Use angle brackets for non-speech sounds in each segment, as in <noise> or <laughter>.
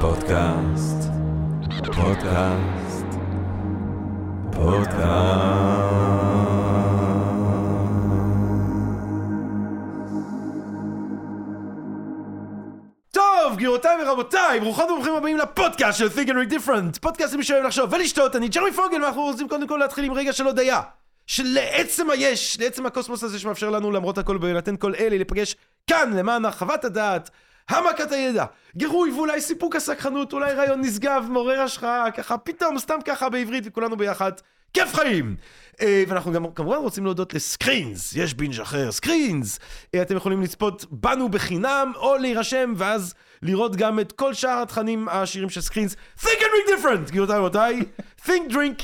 פודקאסט, פודקאסט, פודקאסט. טוב, גבירותיי ורבותיי, ברוכות וברוכים הבאים לפודקאסט של Think and Read Different. פודקאסט למי שאוהב לחשוב ולשתות, אני ג'רמי פוגל, ואנחנו רוצים קודם כל להתחיל עם רגע של הודיה. שלעצם היש, לעצם הקוסמוס הזה שמאפשר לנו למרות הכל בהינתן כל אלה להיפגש כאן למען הרחבת הדעת, העמקת הידע, גירוי ואולי סיפוק הסקרנות, אולי רעיון נשגב, מעורר השראה, ככה פתאום, סתם ככה בעברית וכולנו ביחד. כיף חיים! אה, ואנחנו גם כמובן רוצים להודות לסקרינס, יש binge אחר, סקרינס! אה, אתם יכולים לצפות בנו בחינם, או להירשם, ואז לראות גם את כל שאר התכנים העשירים של סקרינס. Think and Drink Different, גבירותיי ורבותיי. Think Drink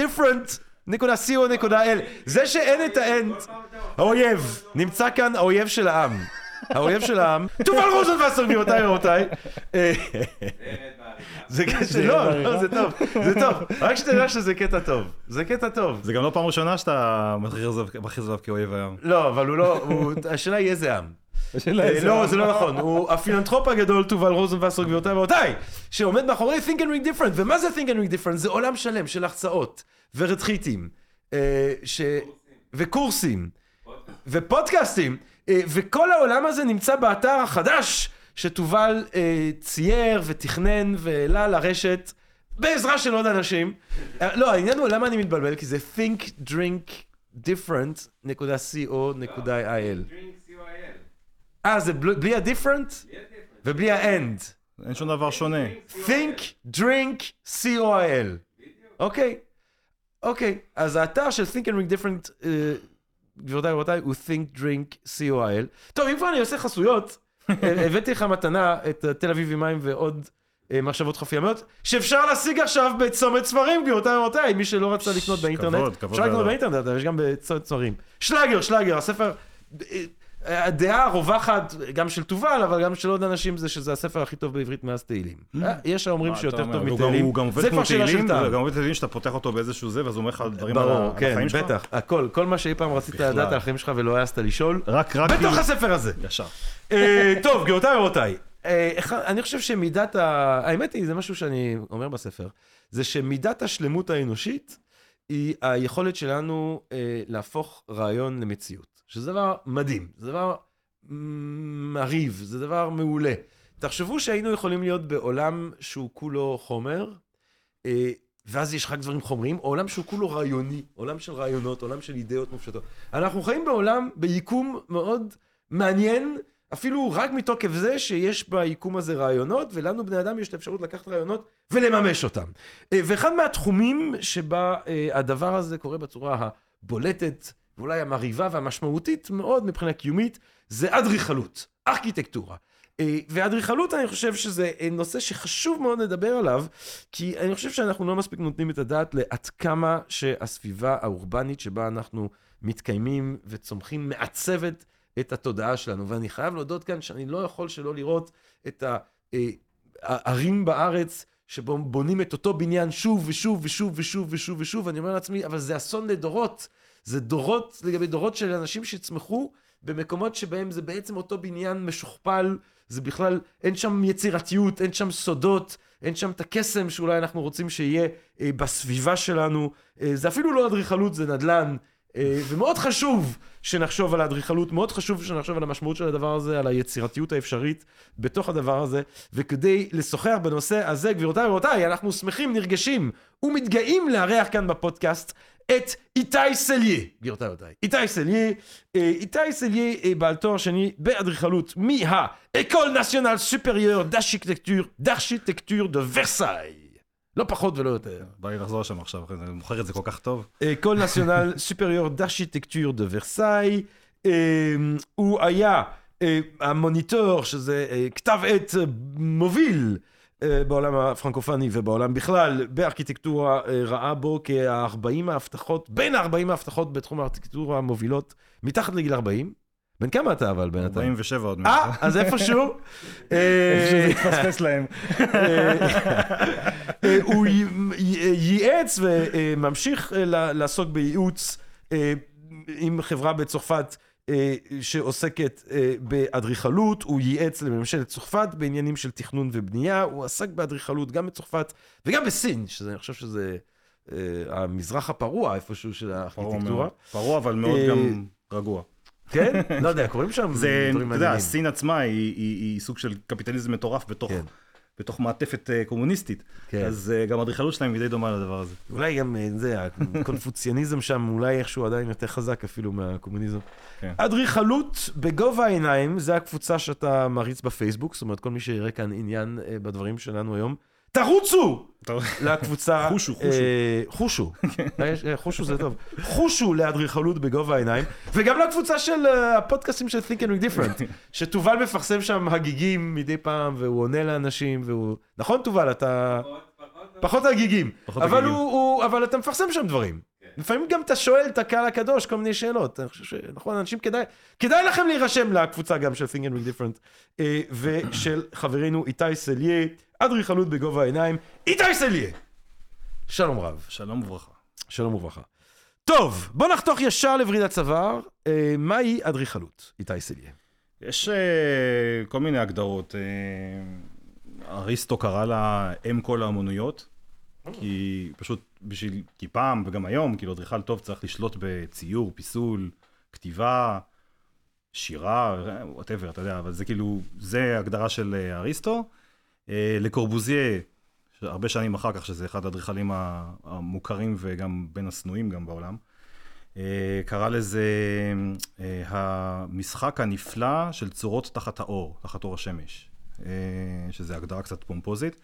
Different. נקודה co. זה שאין את האנד, האויב, נמצא כאן האויב של העם. האויב של העם, תובל רוזנבסר גבירותיי ורבותיי. אה, זה קשה, לא, לא, זה טוב, זה טוב. רק שתדע שזה קטע טוב. זה קטע טוב. זה גם לא פעם ראשונה שאתה מכריז עליו כאויב היום. לא, אבל הוא לא, השאלה היא איזה עם. אה, לא, זה לא נכון, הוא הפילנטרופ הגדול תובל רוזנבסר גבירותיי ורבותיי, שעומד מאחורי Think and Read Different, ומה זה Think and Read Different? זה עולם שלם של ורתחיתים, אה, ש... וקורסים, ופודקאסטים, אה, וכל העולם הזה נמצא באתר החדש שתובל אה, צייר ותכנן והעלה לרשת, בעזרה של עוד אנשים. אה, לא, העניין הוא למה אני מתבלבל, כי זה think, drink, different.co.il. אה, זה בל- בלי ה-different? ובלי ה-end. אין שום דבר שונה. think, drink, co.il. אוקיי, אוקיי. אז האתר של think and drink different, אה, גבירותיי ורבותיי, הוא think, drink, co.il. טוב, אם כבר אני עושה חסויות, <laughs> אה, הבאתי לך מתנה את אה, תל אביב עם מים ועוד אה, מחשבות חופיימיות, שאפשר להשיג עכשיו בצומת ספרים, גבירותיי ורבותיי, מי שלא רצה לקנות באינטרנט. כבוד, כבוד אפשר לקנות. באינטרנט, אבל יש גם בצומת ספרים. שלאגר, שלאגר, הספר... הדעה הרווחת, גם של תובל, אבל גם של עוד אנשים, זה שזה הספר הכי טוב בעברית מאז תהילים. אה, יש האומרים שיותר טוב? הוא גם- מתהילים. הוא גם עובד זה כמו כבר שאלה של תהילים, טעם. וגם עובד תהילים שאתה פותח אותו באיזשהו זה, ואז הוא אומר לך דברים על ברור, כן, החיים שלך. בטח, הכל, כל מה שאי פעם רצית. לדעת על החיים שלך ולא העזת לשאול. בתוך הספר הזה. ישר. אה, טוב, גבירותיי ורבותיי, אה, אני חושב שמידת ה... האמת היא, זה משהו שאני אומר בספר, זה שמידת השלמות האנושית היא היכולת שלנו להפוך רעיון למציאות. שזה דבר מדהים, זה דבר מרהיב, זה דבר מעולה. תחשבו שהיינו יכולים להיות בעולם שהוא כולו חומר, אה, ואז יש רק דברים חומריים, או עולם שהוא כולו רעיוני, עולם של רעיונות, עולם של אידאות מופשטות. אנחנו חיים בעולם, ביקום מאוד מעניין, אפילו רק מתוקף זה שיש ביקום הזה רעיונות, ולנו בני אדם יש את האפשרות לקחת רעיונות ולממש אותם. אה, ואחד מהתחומים שבה אה, הדבר הזה קורה בצורה הבולטת, ואולי המרהיבה והמשמעותית מאוד מבחינה קיומית, זה אדריכלות, ארכיטקטורה. אה, ואדריכלות, אני חושב שזה אה, נושא שחשוב מאוד לדבר עליו, כי אני חושב שאנחנו לא מספיק נותנים את הדעת לעד כמה שהסביבה האורבנית שבה אנחנו מתקיימים וצומחים מעצבת את התודעה שלנו. ואני חייב להודות כאן שאני לא יכול שלא לראות את אה, הערים בארץ שבו בונים את אותו בניין שוב ושוב ושוב ושוב ושוב ושוב, ואני אומר לעצמי, אבל זה אסון לדורות. זה דורות לגבי דורות של אנשים שצמחו במקומות שבהם זה בעצם אותו בניין משוכפל, זה בכלל, אין שם יצירתיות, אין שם סודות, אין שם את הקסם שאולי אנחנו רוצים שיהיה אה, בסביבה שלנו. אה, זה אפילו לא אדריכלות, זה נדל"ן. אה, ומאוד חשוב שנחשוב על האדריכלות, מאוד חשוב שנחשוב על המשמעות של הדבר הזה, על היצירתיות האפשרית בתוך הדבר הזה. וכדי לשוחח בנושא הזה, גבירותיי ורבותיי, אנחנו שמחים, נרגשים ומתגאים לארח כאן בפודקאסט את איתי סליאר, גבירותיי ורבותיי. איתי סליאר, אה, איתי סליאר אה, בעל תואר שני באדריכלות מה-École nationale supérieure d'architecture, d'architecture de Versailles. לא פחות ולא יותר. בא לי לחזור שם עכשיו, אני מוכר את זה כל כך טוב. École nationale <laughs> supérieure d'architecture de Versailles. אה, הוא היה ה-Moniteur, שזה כתב עת מוביל בעולם הפרנקופני ובעולם בכלל, בארכיטקטורה, אה, ראה בו כ-40 ההבטחות, בין ה-40 ההבטחות בתחום הארכיטקטורה המובילות, מתחת לגיל 40. בן כמה אתה אבל בינתיים? 47 עוד אה, מעט. אז איפשהו. <laughs> שזה אה, התפספס להם. אה, הוא ייעץ וממשיך אה, לעסוק בייעוץ אה, עם חברה בצרפת, אה, אה, שעוסקת אה, באדריכלות, הוא ייעץ לממשלת צרפת בעניינים של תכנון ובנייה, הוא עסק באדריכלות גם בצרפת וגם בסין, שאני חושב שזה אה, המזרח הפרוע איפשהו של הארכיטקטורה. פרוע, אבל מאוד אה, גם רגוע. כן? לא יודע, קוראים שם זה, דברים אתה יודע, מעניינים. סין עצמה היא סוג של קפיטליזם מטורף בתוך, כן. בתוך מעטפת אה, קומוניסטית. כן. אז אה, גם האדריכלות שלהם היא די דומה לדבר הזה. אולי גם אה, זה, הקונפוציאניזם שם אולי איכשהו עדיין יותר חזק אפילו מהקומוניזם. כן. אדריכלות בגובה העיניים, זה הקבוצה שאתה מריץ בפייסבוק, זאת אומרת, כל מי שיראה כאן עניין בדברים שלנו היום, תרוצו לקבוצה... חושו, חושו. אה, חושו. <laughs> אה, יש- אה, חושו זה טוב. חושו לאדריכלות בגובה העיניים, וגם לקבוצה של אה, הפודקאסטים של Think and Read Different, <laughs> שתובל מפרסם שם הגיגים מדי פעם, והוא עונה לאנשים, והוא... נכון, תובל, אתה... פחות הגיגים. אבל. הוא, אבל אתה מפרסם שם דברים. לפעמים גם אתה שואל את הקהל הקדוש כל מיני שאלות. אני חושב שנכון, אנשים כדאי, כדאי לכם להירשם לקבוצה גם של Think and Read Different, אה, ושל חברנו איתי סליה, אדריכלות בגובה העיניים. איתי סליה! שלום רב. שלום וברכה. שלום וברכה. טוב, בוא נחתוך ישר לווריד הצוואר. אה, מהי אדריכלות? איתי סליה. יש אה, כל מיני הגדרות. אה, אריסטו קרא לה אם כל האמנויות, כי פשוט בשביל, כי פעם וגם היום, כאילו אדריכל טוב צריך לשלוט בציור, פיסול, כתיבה, שירה, whatever, אתה יודע, אבל זה כאילו, זה הגדרה של אה, אריסטו. אה, לקורבוזיה, הרבה שנים אחר כך, שזה אחד האדריכלים המוכרים וגם בין השנואים גם בעולם. אה, קרא לזה אה, המשחק הנפלא של צורות תחת האור, תחת אור השמש, שזה הגדרה קצת פומפוזית.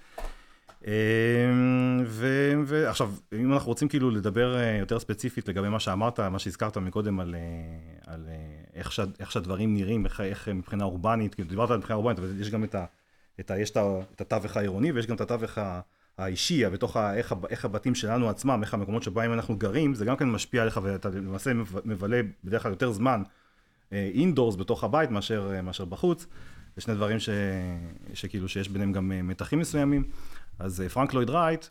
ועכשיו, אם אנחנו רוצים כאילו לדבר יותר ספציפית לגבי מה שאמרת, מה שהזכרת מקודם על, על איך, שה, איך שהדברים נראים, איך, איך מבחינה אורבנית, כאילו דיברת על מבחינה אורבנית, אבל יש גם את, ה, את, ה, יש את, התווך העירוני ויש גם את התווך האישי, בתוך ה, איך, איך הבתים שלנו עצמם, איך המקומות שבהם אנחנו גרים, זה גם כן משפיע עליך ואתה למעשה מב- מבלה בדרך כלל יותר זמן indoors בתוך הבית מאשר, אה, מאשר בחוץ. זה שני דברים ש, שכאילו שיש ביניהם גם אה, מתחים מסוימים. אז אה, פרנק לויד רייט,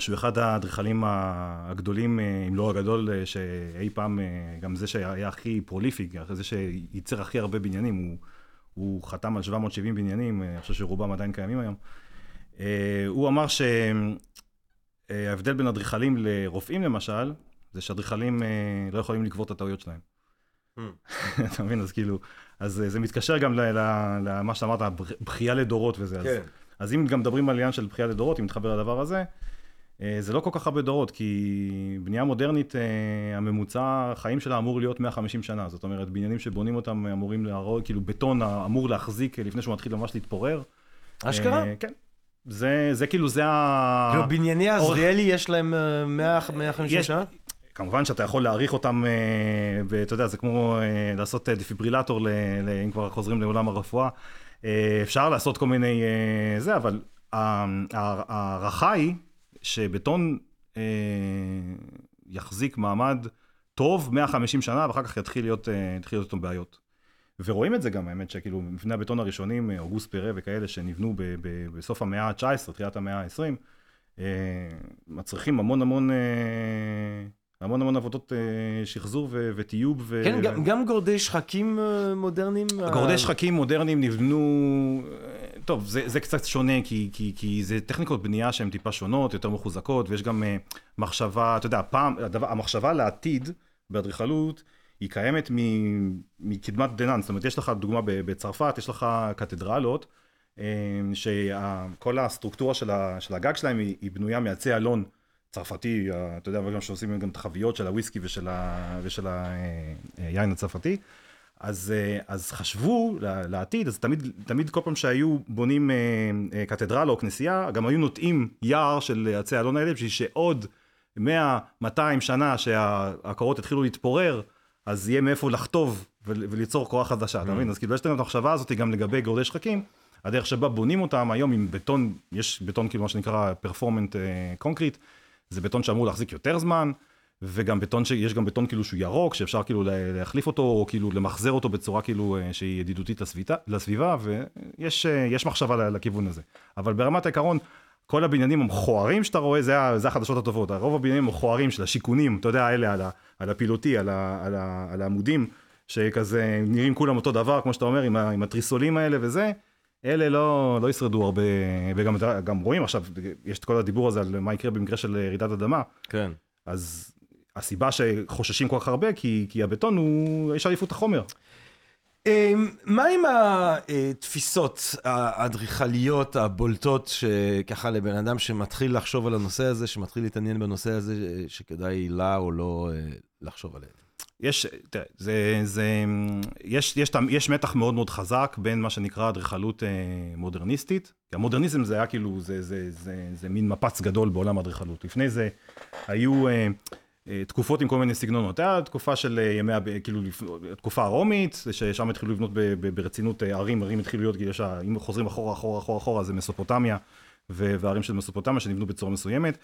שהוא אחד האדריכלים הגדולים, אה, אם לא הגדול, אה, שאי פעם, אה, גם זה שהיה הכי prolific, זה שייצר הכי הרבה בניינים, הוא, הוא חתם על 770 בניינים, אה, אני חושב שרובם עדיין קיימים היום. אה, הוא אמר שההבדל בין אדריכלים לרופאים למשל, זה שאדריכלים אה, לא יכולים לקבור את הטעויות שלהם. <laughs> אתה מבין? אז כאילו, אז אה, זה מתקשר גם למה שאמרת, בכייה לדורות וזה. אז, אז אם גם מדברים על עניין של בכייה לדורות, אם נתחבר לדבר הזה, אה, זה לא כל כך הרבה דורות, כי בנייה מודרנית, אה, הממוצע החיים שלה אמור להיות 150 שנה. זאת אומרת, בניינים שבונים אותם אמורים להראות, כאילו בטון אמור להחזיק לפני שהוא מתחיל ממש להתפורר. אשכרה? אה, כן. זה, זה כאילו, זה ה... כאילו בנייני עזריאלי יש להם אה, 100 150 יש- שנה? כמובן שאתה יכול להעריך אותם, אה, ואתה יודע, זה כמו אה, לעשות אה, דפיברילטור, אם כבר חוזרים לעולם הרפואה. אה, אפשר לעשות כל מיני אה, זה, אבל ההערכה היא שבטון אה, יחזיק מעמד טוב 150 שנה, ואחר כך יתחיל להיות, אה, יתחיל להיות איתו בעיות. ורואים את זה גם, האמת שכאילו מבני הבטון הראשונים, אה, אוגוסט פרה וכאלה, שנבנו ב, ב, בסוף המאה ה-19, תחילת המאה ה-20, אה, מצריכים המון המון, אה, המון המון עבודות אה, שחזור ו- וטיוב. ו- כן, גם- גם גורדי שחקים אה, מודרניים? אה, גורדי שחקים מודרניים נבנו, טוב, זה, זה קצת שונה, כי, כי, כי זה טכניקות בנייה שהן טיפה שונות, יותר מחוזקות, ויש גם מחשבה, אתה יודע, פעם, הדבר, המחשבה לעתיד באדריכלות, היא קיימת מ- מקדמת דנן, זאת אומרת, יש לך דוגמה בצרפת, יש לך קתדרלות, שכל הסטרוקטורה של, ה, של הגג שלהם היא, היא בנויה מעצי אלון צרפתי, אה, אתה יודע, וגם שעושים גם את החביות של הוויסקי ושל, ה, ושל היין הצרפתי. אז, אה, אז חשבו לעתיד, אז תמיד, תמיד כל פעם שהיו בונים אה, אה, קתדרלה או כנסייה, גם היו נוטעים יער של עצי האלון האלה, בשביל שעוד 100-200 שנה שהקורות יתחילו להתפורר, אז יהיה מאיפה לחטוב ול- וליצור קורה חדשה, אתה מבין? אז כאילו יש לנו את המחשבה הזאת גם לגבי גורדי שחקים, הדרך שבה בונים אותם היום עם בטון, יש בטון כאילו מה שנקרא permanent concrete, זה בטון שאמור להחזיק יותר זמן, וגם בטון, שיש גם בטון כאילו שהוא ירוק, שאפשר כאילו לה- להחליף אותו, או כאילו למחזר אותו בצורה כאילו אה, שהיא ידידותית לסביבה, לסביבה ויש אה, מחשבה לכיוון הזה. אבל ברמת העיקרון, כל הבניינים המכוערים שאתה רואה, זה, זה החדשות הטובות. רוב הבניינים המכוערים של השיכונים, אתה יודע, האלה על, ה- על הפילוטי, על, ה- על, ה- על העמודים, שכזה נראים כולם אותו דבר, כמו שאתה אומר, עם, ה, עם התריסולים האלה וזה, אלה לא, לא ישרדו הרבה, וגם גם רואים עכשיו, יש את כל הדיבור הזה על מה יקרה במקרה של רעידת אדמה, כן. אז הסיבה שחוששים כל כך הרבה, כי, כי הבטון הוא, יש עדיפות החומר. אמ, מה עם התפיסות האדריכליות הבולטות שככה לבן אדם שמתחיל לחשוב על הנושא הזה, שמתחיל להתעניין בנושא הזה, שכדאי לה או לא אה, לחשוב עליהן? יש, תראה, זה, זה, יש, יש, יש מתח מאוד מאוד חזק בין מה שנקרא אדריכלות אה, מודרניסטית. כי המודרניזם זה היה כאילו, זה, זה, זה, זה מין מפץ גדול בעולם האדריכלות. לפני זה היו אה, אה, תקופות עם כל מיני סגנונות. היה תקופה של אה, ימי, כאילו, תקופה הרומית, ששם התחילו לבנות ב, ב, ברצינות אה, ערים, ערים התחילו להיות, כאילו, אם חוזרים אחורה, אחורה, אחורה, אחורה, זה מסופוטמיה, ו- והערים של מסופוטמיה שנבנו בצורה מסוימת.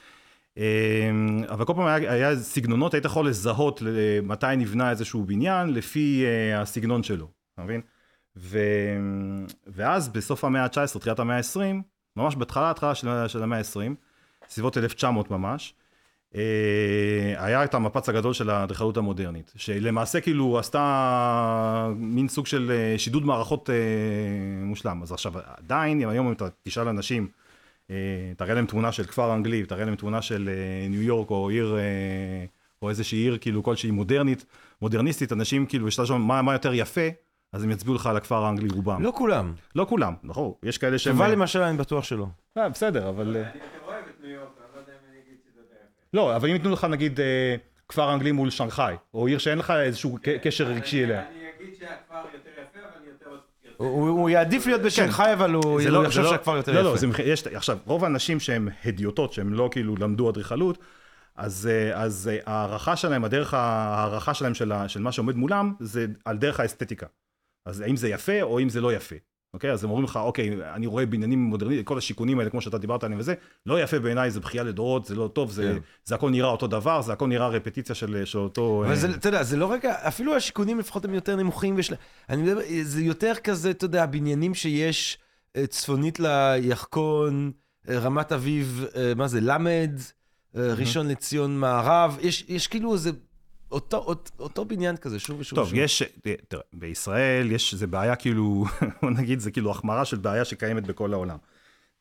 אמ, אבל כל פעם היה, היה סגנונות, היית יכול לזהות מתי נבנה איזשהו בניין לפי uh, הסגנון שלו, אתה מבין? ו... ואז בסוף המאה ה-19, תחילת המאה ה-20, ממש בהתחלה, התחלה של, של המאה ה-20, סביבות 1900 ממש, uh, היה את המפץ הגדול של האדריכלות המודרנית, שלמעשה כאילו עשתה מין סוג של אה, שידוד מערכות מושלם. אז עכשיו, עדיין, אם היום אם אתה תשאל אנשים, אה, תראה להם תמונה של כפר אנגלי, תראה להם תמונה של אה, ניו יורק או עיר, אה, או איזושהי עיר כאילו כלשהי מודרנית, מודרניסטית, אנשים כאילו, יש שם מה, מה יותר יפה, אז הם יצביעו לך על הכפר האנגלי רובם. לא כולם. לא כולם, נכון, יש כאלה שהם... שובל למשל, אני בטוח שלא. אה, בסדר, אבל... אה, לא, אבל אם ייתנו לך נגיד אה, כפר אנגלי מול שנגחאי, או עיר שאין לך איזשהו קשר רגשי אליה. אני אגיד שהכפר יותר יפה, אבל אני יותר... הוא יעדיף להיות בשנגחאי, אבל הוא לא- יחשוב זה לא- שהכפר יותר לא, לא, יפה. זה, מח- יש, עכשיו, רוב האנשים שהם הדיוטות, שהם לא כאילו למדו אדריכלות, אז, אה, אז אה, ההערכה שלהם, הדרך ההערכה שלהם של, של מה שעומד מולם, זה על דרך האסתטיקה. אז האם זה יפה או אם זה לא יפה. אוקיי? אז הם אומרים לך, אוקיי, אני רואה בניינים מודרניים, כל השיכונים האלה, כמו שאתה דיברת עליהם וזה, לא יפה בעיניי, זה בכייה לדורות, זה לא טוב, זה, כן. זה הכל נראה אותו דבר, זה הכל נראה רפטיציה של, של אותו... אבל אה, זה, אתה יודע, זה לא רגע, אפילו השיכונים לפחות הם יותר נמוכים, ויש, אני מדבר, זה יותר כזה, אתה יודע, בניינים שיש אה, צפונית לירקון, אה, רמת אביב, מה זה, למד, ראשון לציון מערב, יש, יש כאילו איזה, אותו, אותו, אותו בניין כזה, שוב ושוב טוב, ושוב. יש, תראה, בישראל יש, זה בעיה כאילו, <laughs> בוא נגיד, זה כאילו החמרה של בעיה שקיימת בכל העולם.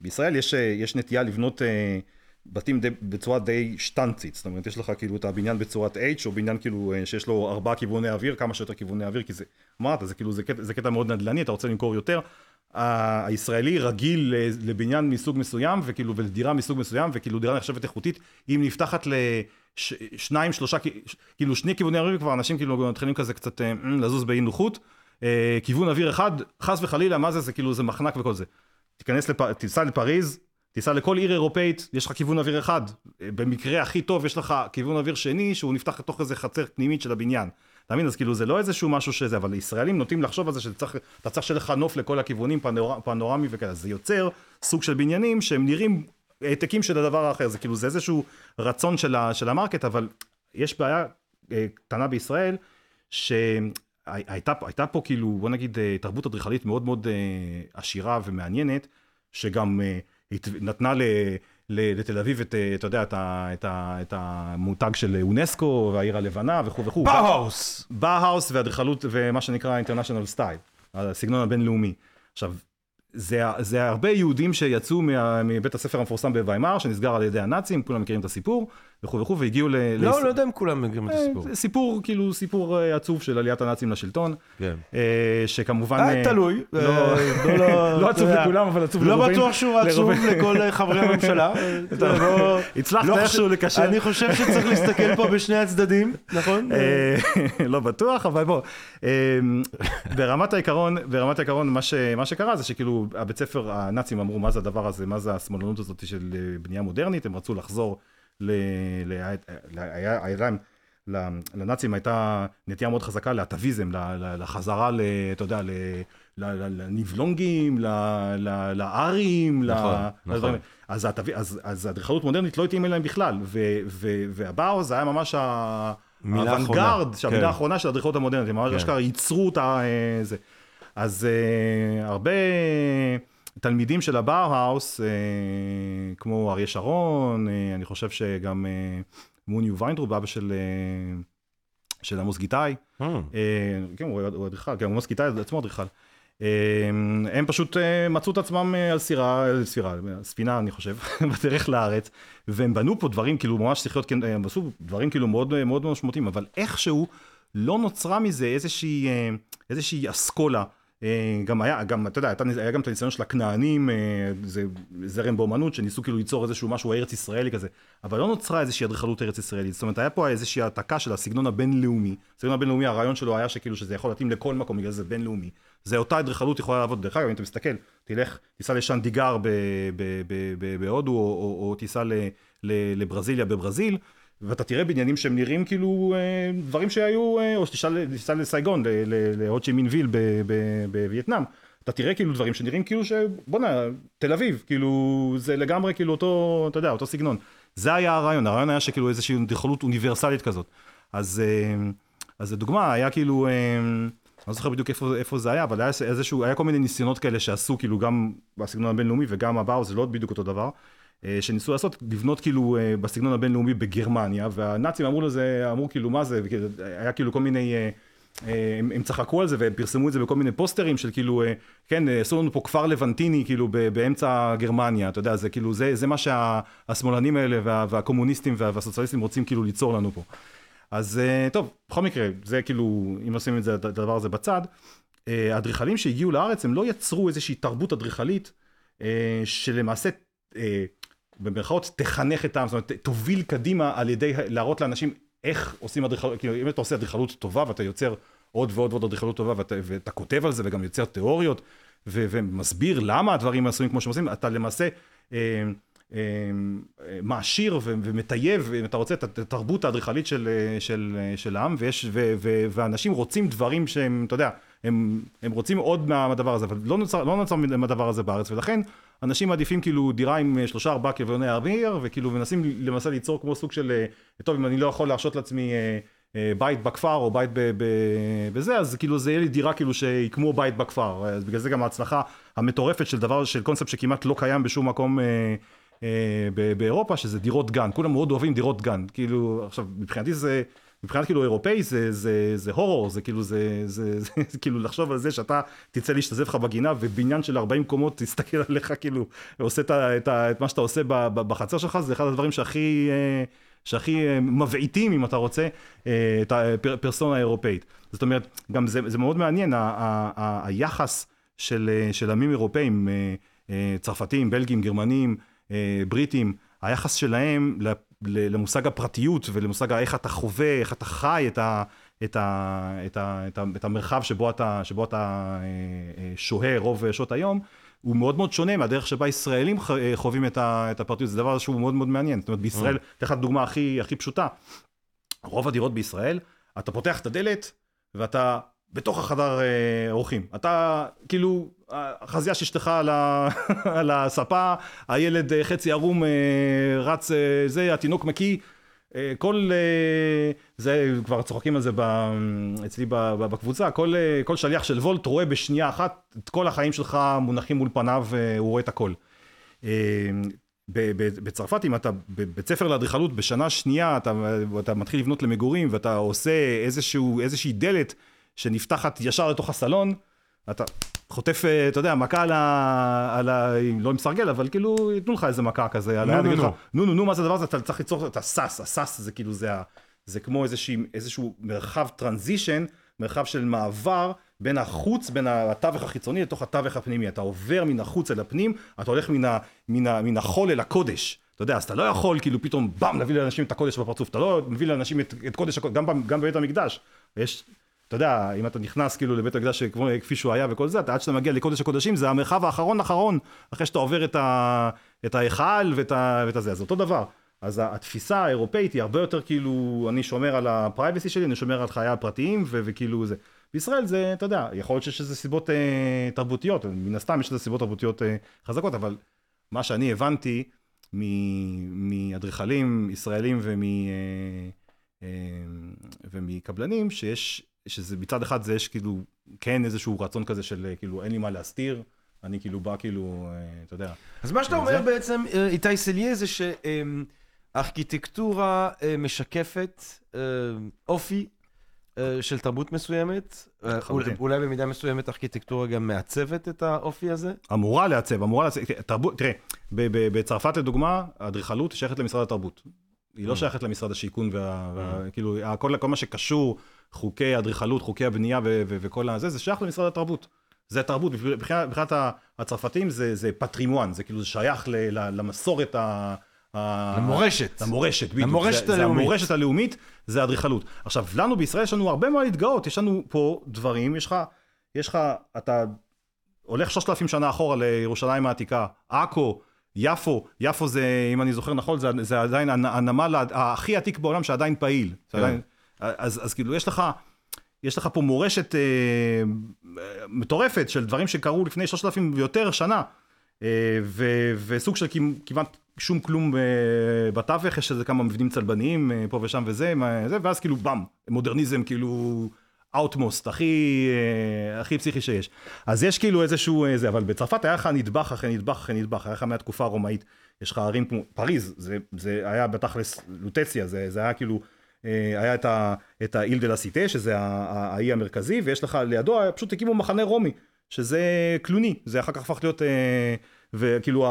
בישראל יש, יש נטייה לבנות אה, בתים די, בצורה די שטנצית, זאת אומרת, יש לך כאילו את הבניין בצורת H, או בניין כאילו אה, שיש לו ארבעה כיווני אוויר, כמה שיותר כיווני אוויר, כי זה, אמרת, זה כאילו, זה קטע, זה קטע מאוד נדל"ני, אתה רוצה למכור יותר. הישראלי רגיל לבניין מסוג מסוים, וכאילו, ולדירה מסוג מסוים, וכאילו דירה נחשבת איכותית, אם נפתחת לשניים, שלושה, כ- כאילו שני כיווני אוויר, כבר אנשים כאילו מתחילים כזה קצת אה, "מ, לזוז באי נוחות. אה, כיוון אוויר אחד, חס וחלילה, מה זה, זה כאילו, זה מחנק וכל זה. תיכנס, לפ... תיסע לפריז, תיסע לכל עיר אירופאית, יש לך כיוון אוויר אחד. אה, במקרה הכי טוב יש לך כיוון אוויר שני, שהוא נפתח לתוך איזה חצר פנימית של הבניין. אתה מבין? אז כאילו זה לא איזשהו משהו שזה, אבל ישראלים נוטים לחשוב על זה שאתה צריך שיהיה לך נוף לכל הכיוונים, פנור, פנורמי וכאלה. זה יוצר סוג של בניינים שהם נראים העתקים של הדבר האחר. זה כאילו, זה איזשהו רצון של, ה, של ה market, אבל יש בעיה אה, קטנה בישראל, שהייתה הייתה פה כאילו, בוא נגיד, אה, תרבות אדריכלית מאוד מאוד אה, עשירה ומעניינת, שגם נתנה ל... לתל אביב את, אה, אתה יודע, את, ה, את, ה, את המותג של אונסקו והעיר הלבנה וכו' וכו'. באוהאוס! באוהאוס ואדריכלות ומה שנקרא international style, הסגנון הבינלאומי. עכשיו, זה, זה הרבה יהודים שיצאו מה, מבית הספר המפורסם בוויימאר, שנסגר על ידי הנאצים, כולם מכירים את הסיפור, וכו' וכו', והגיעו ל... לא. לא יודע אם כולם מכירים את הסיפור. אה, סיפור, כאילו, סיפור אה, עצוב של עליית הנאצים לשלטון, כן. אה, שכמובן... תלוי. לא- לא, לא <laughs> אתה עצוב. לכולם, אבל עצוב לא לרובעים. בטוח שהוא עצוב. לכל חברי הממשלה. <laughs> לא- הצלחת לא איכשהו לקשר. אני חושב שצריך להסתכל פה בשני הצדדים, נכון? <laughs> לא בטוח, אבל בוא. ברמת העיקרון, ברמת העיקרון, מה, שקרה זה שכאילו, הבית ספר, הנאצים אמרו, מה זה הדבר הזה, מה זה השמאלנות הזאת של בנייה מודרנית, הם רצו לחזור ל... ל... היה, היה להם... לנאצים הייתה נטייה מאוד חזקה לאטביזם, לחזרה, ל, אתה יודע, ל- לנבלונגים, לארים, נכון. נכון. אז אז- אז האדריכלות מודרנית לא התאימה להם בכלל, ו- ו- והבאו זה היה ממש האוונגרד. שהמילה כן. האחרונה של האדריכלות המודרנית, הם ממש כן. אשכרה ייצרו את ה... אה, זה. אז אה, הרבה תלמידים של הבאוהאוס, אה, כמו אריה שרון, אה, אני חושב שגם אה, מוניו ויינרב, אבא של אה, של עמוס גיטאי. Hmm. אה, כן, הוא אדריכל, גם עמוס גיטאי עצמו אדריכל. אה, הם פשוט אה, מצאו את עצמם אה, על סירה, על סירה, ספינה אני חושב, <laughs> בדרך לארץ, והם בנו פה דברים כאילו ממש לחיות, כן, הם עשו דברים כאילו מאוד אה, מאוד משמעותיים, אבל איכשהו לא נוצרה מזה איזושהי, אה, איזושהי אסכולה. אה, גם היה, גם, אתה יודע, הייתה- היה גם את הניסיון של הכנענים, אה, זה זרם באומנות, שניסו כאילו ליצור איזשהו משהו ארץ ישראלי כזה, אבל לא נוצרה איזושהי אדריכלות ארץ ישראלית, זאת אומרת, היה פה איזושהי העתקה של הסגנון הבינלאומי, הסגנון הבינלאומי, הרעיון שלו היה שכאילו שזה יכול להתאים לכל מקום, בגלל זה בינלאומי, זה אותה אדריכלות יכולה לעבוד, דרך אגב, אם אתה מסתכל, תלך, תיסע לשנדיגר בהודו, או, או, או תיסע ל- ל- לברזיליה בברזיל, ואתה תראה בניינים שהם נראים כאילו אה, דברים שהיו, אה, או שתיסע תיסע לסייגון, ל- ל- להוד שי מינוויל בווייטנאם, אתה תראה כאילו דברים שנראים כאילו שבואנה, תל אביב, כאילו זה לגמרי כאילו אותו, אתה יודע, אותו סגנון. זה היה הרעיון, הרעיון היה שכאילו איזושהי אדריכלות אוניברסלית כזאת. אז, אה, אז לדוגמה, היה כאילו, אה, אני לא זוכר בדיוק איפה, איפה זה היה, אבל היה איזשהו, היה כל מיני ניסיונות כאלה שעשו כאילו גם בסגנון הבינלאומי וגם הבאו, זה לא בדיוק אותו דבר. אה, שניסו לעשות, לבנות כאילו אה, בסגנון הבינלאומי בגרמניה, והנאצים אמרו לזה, אמרו כאילו מה זה, היה כאילו כל מיני, אה, הם, הם צחקו על זה והם פרסמו את זה בכל מיני פוסטרים של כאילו, כן, עשו לנו פה כפר לבנטיני כאילו באמצע גרמניה, אתה יודע, זה כאילו, זה, זה מה שהשמאלנים האלה וה, והקומוניסטים וה, והסוציאליסטים רוצים כאילו ליצור לנו פה. אז טוב, בכל מקרה, זה כאילו, אם עושים את זה, את הדבר הזה בצד, האדריכלים שהגיעו לארץ, הם לא יצרו איזושהי תרבות אדריכלית, שלמעשה, במרכאות, תחנך את העם, זאת אומרת, תוביל קדימה על ידי להראות לאנשים איך עושים אדריכלות, כאילו, אם אתה עושה אדריכלות טובה ואתה יוצר עוד ועוד ועוד אדריכלות טובה ואתה, ואתה כותב על זה וגם יוצר תיאוריות ו, ומסביר למה הדברים עשויים כמו שהם עושים, אתה למעשה אה, אה, אה, מעשיר ו- ומטייב, אם אתה רוצה, את התרבות האדריכלית של, אה, של, אה, של העם, ויש, ו, ו, ואנשים רוצים דברים שהם, אתה יודע, הם, הם רוצים עוד מהדבר הזה, אבל לא נוצר, לא נוצר מהדבר הזה בארץ, ולכן אנשים מעדיפים כאילו דירה עם אה, שלושה ארבעה קריווני אוויר, וכאילו מנסים למעשה ליצור כמו סוג של, אה, טוב, אם אני לא יכול להרשות לעצמי אה, בית בכפר או בית בזה, אז כאילו זה יהיה לי דירה כאילו שהיא כמו בית בכפר, אז בגלל זה גם ההצלחה המטורפת של דבר, של קונספט שכמעט לא קיים בשום מקום באירופה, שזה דירות גן, כולם מאוד אוהבים דירות גן, כאילו, עכשיו, מבחינתי זה... מבחינת כאילו אירופאי זה, זה, זה הורור, זה כאילו, זה, זה, זה, זה כאילו לחשוב על זה שאתה תצא להשתזף לך בגינה ובניין של 40 קומות תסתכל עליך כאילו, ועושה את, ה- את, ה- את מה שאתה עושה בחצר שלך, זה אחד הדברים שהכי, אה, שהכי אה, מבעיטים, אם אתה רוצה, אה, את הפרסונה האירופאית. זאת אומרת, גם זה, זה מאוד מעניין, ה, ה, ה, היחס של, של עמים אירופאים, צרפתים, בלגים, גרמנים, בריטים, היחס שלהם למושג הפרטיות ולמושג איך אתה חווה, איך אתה חי את, ה, את, ה, את, ה, את, ה, את המרחב שבו אתה, שבו אתה אה, אה, שוהה רוב שעות היום, הוא מאוד מאוד שונה מהדרך שבה ישראלים אה, חווים את, ה, את הפרטיות, זה דבר שהוא מאוד מאוד מעניין. זאת אומרת, בישראל, אתן לך דוגמה הכי, הכי פשוטה, רוב הדירות בישראל, אתה פותח את הדלת ואתה בתוך החדר אורחים. אתה כאילו, החזייה של אשתך <laughs> על, הספה, הילד אה, חצי ערום אה, רץ, אה, זה, התינוק מקיא. כל, זה, כבר צוחקים על זה ב, אצלי בקבוצה, כל, כל שליח של וולט רואה בשנייה אחת את כל החיים שלך מונחים מול פניו, הוא רואה את הכל. בצרפת, אם אתה בבית ספר לאדריכלות בשנה שנייה, אתה, אתה מתחיל לבנות למגורים ואתה עושה איזשהו, איזושהי דלת שנפתחת ישר לתוך הסלון, אתה חוטף, אה, אתה יודע, מכה על ה... על ה לא עם סרגל, אבל כאילו, ייתנו לך איזה מכה כזה, על נו, היד, נו, יגידו לך, נו. נו, נו, נו, מה זה הדבר הזה? אתה צריך ליצור, אתה סס, הסס זה כאילו, זה, זה כמו איזשהו מרחב טרנזישן, מרחב של מעבר בין החוץ, בין התווך החיצוני לתוך התווך הפנימי. אתה עובר מן החוץ אל הפנים, אתה הולך מן, ה, מן, ה, מן החול אל הקודש. אתה יודע, אז אתה לא יכול כאילו פתאום באם להביא לאנשים את הקודש בפרצוף, אתה לא מביא לאנשים את, את קודש הקודש, גם, גם בבית המקדש. יש, אתה יודע, אם אתה נכנס כאילו לבית המקדש כפי שהוא היה וכל זה, אתה עד שאתה מגיע לקודש הקודשים, זה המרחב האחרון אחרון, אחרי שאתה עובר את, ה, את ההיכל ואת, ה, ואת הזה, אז אותו דבר. אז התפיסה האירופאית היא הרבה יותר כאילו, אני שומר על הפרייבסי שלי, אני שומר על חיי הפרטיים, ו- וכאילו זה. בישראל זה, אתה יודע, יכול להיות שיש איזה סיבות אה, תרבותיות, מן הסתם יש איזה סיבות תרבותיות אה, חזקות, אבל מה שאני הבנתי מאדריכלים ישראלים ומ, אה, אה, ומקבלנים, שיש, שזה מצד אחד זה יש כאילו, כן איזשהו רצון כזה של אה, כאילו אין לי מה להסתיר, אני כאילו בא כאילו, אה, אתה יודע, אז מה שאתה זה? אומר בעצם, אה, איתי סליה, זה שהארכיטקטורה אה, משקפת אה, אופי אה, של תרבות מסוימת. אה, לחלוטין. אולי במידה מסוימת ארכיטקטורה גם מעצבת את האופי הזה. אמורה לעצב, אמורה לעצב, תרבות, תראה, בצרפת לדוגמה, האדריכלות שייכת למשרד התרבות. היא לא שייכת למשרד השיכון, וה, וה, כאילו, כל, כל מה שקשור, חוקי האדריכלות, חוקי הבנייה ו- ו- וכל הזה, זה שייך למשרד התרבות. זה תרבות, מבחינת הצרפתים זה, זה patrimoine, זה כאילו, זה שייך ל- ל- למסורת ה... למורשת. למורשת, בדיוק. למורשת זה, הלאומית. זה המורשת הלאומית, זה אדריכלות. עכשיו, לנו בישראל יש לנו הרבה מה להתגאות, יש לנו פה דברים, יש לך, יש לך, אתה הולך שלושת אלפים שנה אחורה לירושלים העתיקה, עכו, יפו, יפו זה, אם אני זוכר נכון, זה, זה עדיין הנ- הנמל הכי עתיק בעולם שעדיין פעיל. זה כן. עדיין, אז, אז כאילו, יש לך, יש לך פה מורשת אה, מטורפת של דברים שקרו לפני שלושת אלפים ויותר שנה, אה, ו, וסוג של כמ- כמעט שום כלום אה, בתווך, יש איזה כמה מבנים צלבניים אה, פה ושם וזה, מה- זה, ואז כאילו באם, מודרניזם כאילו אאוטמוסט, הכי, אה, הכי פסיכי שיש. אז יש כאילו איזשהו אה, זה, אבל בצרפת היה לך נדבך אחרי נדבך אחרי נדבך, היה לך מהתקופה הרומאית, יש לך ערים כמו פריז, זה, זה היה בתכלס לוטציה, זה, זה היה כאילו, היה את, ה, את האיל דה לה סיטה, שזה האי המרכזי, ויש לך לידו, פשוט הקימו מחנה רומי, שזה קלוני, זה אחר כך הפך להיות... אה, וכאילו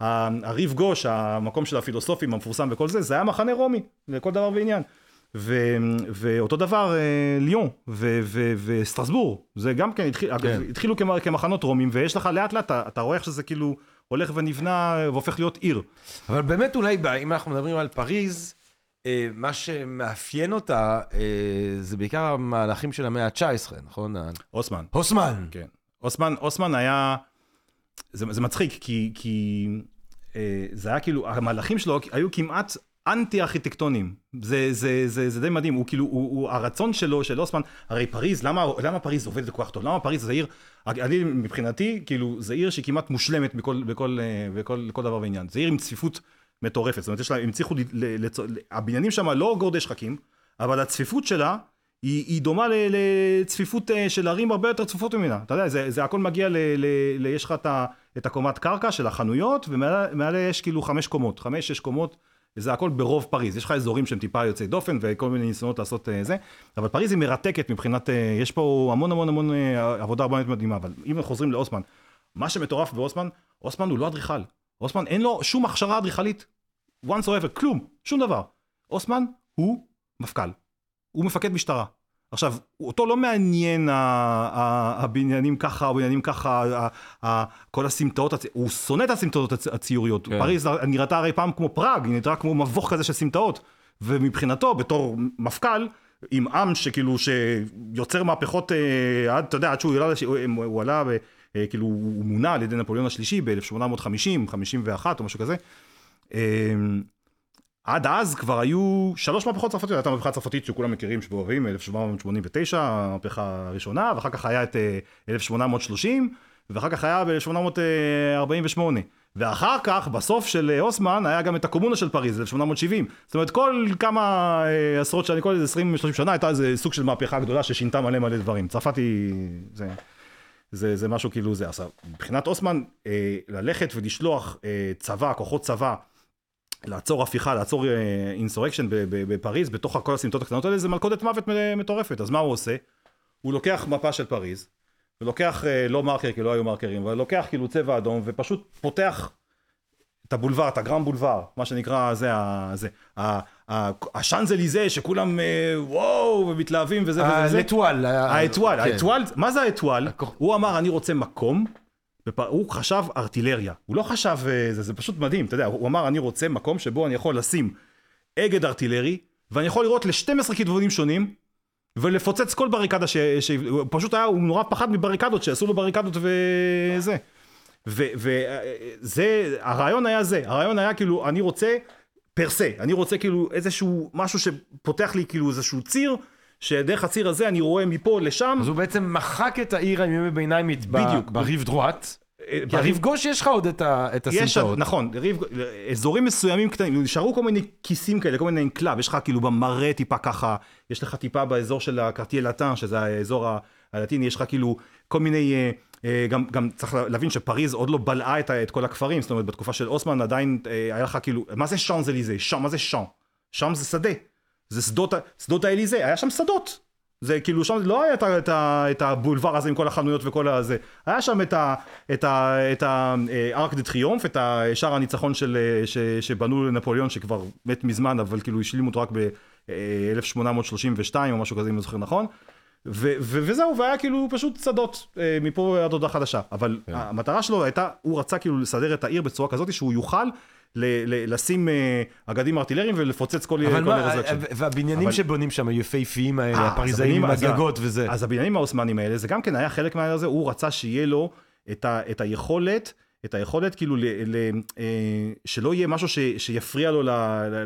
הריב גוש, המקום של הפילוסופים המפורסם וכל זה, זה היה מחנה רומי, לכל דבר ועניין. ו, ואותו דבר אה, ליון ו, ו, וסטרסבור, זה גם כן, התחיל, כן. התחילו כמ- כמחנות רומים, ויש לך לאט לאט, אתה, אתה רואה איך שזה כאילו הולך ונבנה והופך להיות עיר. אבל באמת אולי, אם אנחנו מדברים על פריז, אה, מה שמאפיין אותה אה, זה בעיקר המהלכים של המאה ה-19, נכון? אוסמן. הוסמן. כן. אוסמן, אוסמן היה, זה, זה מצחיק, כי, כי אה, זה היה כאילו, המהלכים שלו היו כמעט אנטי ארכיטקטוניים. זה, זה, זה, זה די מדהים, הוא כאילו, הוא, הוא, הרצון שלו, של אוסמן, הרי פריז, למה, למה פריז עובדת כל כך טוב? למה פריז זה עיר, אני מבחינתי, כאילו, זה עיר שהיא כמעט מושלמת בכל, בכל, אה, בכל, בכל דבר ועניין. זה עיר עם צפיפות מטורפת, זאת אומרת, יש לה, הם הצליחו. הבניינים שם לא גורדי שחקים, אבל הצפיפות שלה, היא, היא דומה לצפיפות אה, של ערים הרבה יותר צפופות ממנה. אתה יודע, זה, זה הכל מגיע ל... ל, ל יש לך את, ה, את הקומת קרקע של החנויות, ומעלה יש כאילו חמש קומות, חמש, שש קומות, זה הכל ברוב פריז. יש לך אזורים שהם טיפה יוצאי דופן, וכל מיני ניסיונות לעשות אה, זה, אבל פריז היא מרתקת מבחינת, אה, יש פה המון המון המון עבודה הרבה יותר מדהימה, אבל אם חוזרים לאוסמן, מה שמטורף באוסמן, אוסמן הוא לא אדריכל. אוסמן אין לו שום הכשרה אדריכלית, once or ever, כלום, שום דבר. אוסמן הוא מפכ"ל. הוא מפקד משטרה. עכשיו, אותו לא מעניין הבניינים ככה, הבניינים ככה, כל הסמטאות, הוא שונא את הסמטאות הצ- הציוריות. כן. פריז נראתה הרי פעם כמו פראג, היא נראתה כמו מבוך כזה של סמטאות. ומבחינתו, בתור מפכ"ל, עם עם שכאילו, שיוצר מהפכות אה, עד, אתה יודע, עד שהוא עלה, הוא, הוא עלה, כאילו, הוא מונה על ידי נפוליאון השלישי ב-1850, 51 או משהו כזה. אה, עד אז כבר היו שלוש מהפכות צרפתיות, הייתה מהפכה צרפתית שכולם מכירים, שאוהבים, 1789, המהפכה הראשונה, ואחר כך היה את אה, 1830, ואחר כך היה ב-1848. ואחר כך, בסוף של אה, אוסמן, היה גם את הקומונה של פריז, 1870. זאת אומרת, כל כמה אה, עשרות שנים, כל איזה 20-30 שנה, הייתה איזה סוג של מהפכה גדולה ששינתה מלא מלא דברים. צרפת היא... זה... זה, זה משהו כאילו זה. עכשיו, מבחינת אוסמן, אה, ללכת ולשלוח אה, צבא, כוחות צבא, לעצור הפיכה, לעצור אינסורקשן בפריז, בתוך כל הסמטות הקטנות האלה, זה מלכודת מוות מטורפת. אז מה הוא עושה? הוא לוקח מפה של פריז, ולוקח, אה, לא מרקר, כי לא היו מרקרים, אבל לוקח כאילו צבע אדום, ופשוט פותח את הבולבר, את הגרם בולבר, מה שנקרא, זה, ה- זה, השאנזליזה, שכולם אה, וואו, ומתלהבים וזה וזה וזה. הלטואל. האטואל, כן. האטואל, מה זה האטואל? הוא אמר, אני רוצה מקום. הוא חשב ארטילריה, הוא לא חשב, אה, זה, פשוט מדהים, אתה יודע, הוא אמר, אני רוצה מקום שבו אני יכול לשים אגד ארטילרי, ואני יכול לראות ל-12 כיוונים שונים, ולפוצץ כל בריקדה ש... ש... פשוט היה, הוא נורא פחד מבריקדות, שעשו לו בריקדות וזה. וזה, הרעיון היה זה, הרעיון היה כאילו, אני רוצה פר סה, אני רוצה כאילו איזשהו משהו שפותח לי כאילו איזשהו ציר, שדרך הציר הזה אני רואה מפה לשם. אז הוא בעצם מחק את העיר הימי ביניים בדיוק. בריב דרואט. אה, כי הריב גוש יש לך עוד את הסמטאות. נכון, ריב, אזורים מסוימים קטנים, נשארו כל מיני כיסים כאלה, כל מיני אנקלב, יש לך כאילו במראה טיפה ככה, יש לך טיפה באזור של הקרטייה לטן, שזה האזור הלטיני, יש לך כאילו כל מיני, אה, גם, גם צריך להבין שפריז עוד לא בלעה את, את כל הכפרים, זאת אומרת בתקופה של אוסמן עדיין אה, היה לך כאילו, מה זה שאן זליזה? שם, מה זה שאן? שם זה שדה, זה שדות, שדות האליזה, היה שם שדות. זה כאילו שם לא היה את, את, את הבולבר הזה עם כל החנויות וכל הזה, היה שם את את את הארק דה טריומף, את שער הניצחון של, אה, ש, שבנו לנפוליאון שכבר מת מזמן, אבל כאילו השלימו אותו רק ב-1832 או משהו כזה, אם אני זוכר נכון. ו- ו- וזהו, והיה כאילו פשוט שדות אה, מפה עד הודעה חדשה. אבל כן. המטרה שלו הייתה, הוא רצה כאילו לסדר את העיר בצורה כזאת שהוא יוכל ל- ל- לשים אה, אגדים ארטילריים ולפוצץ כל אבל כל מה, ארז אקשן. והבניינים אבל- שבונים שם היפהפיים האלה, אה, הפריזאים עם אז ה- הגגות וזה. אז הבניינים העות'מאנים האלה, זה גם כן היה חלק מהעניין הזה, הוא רצה שיהיה לו את, ה, את היכולת, את היכולת כאילו, ל, ל, אה, שלא יהיה משהו ש, שיפריע לו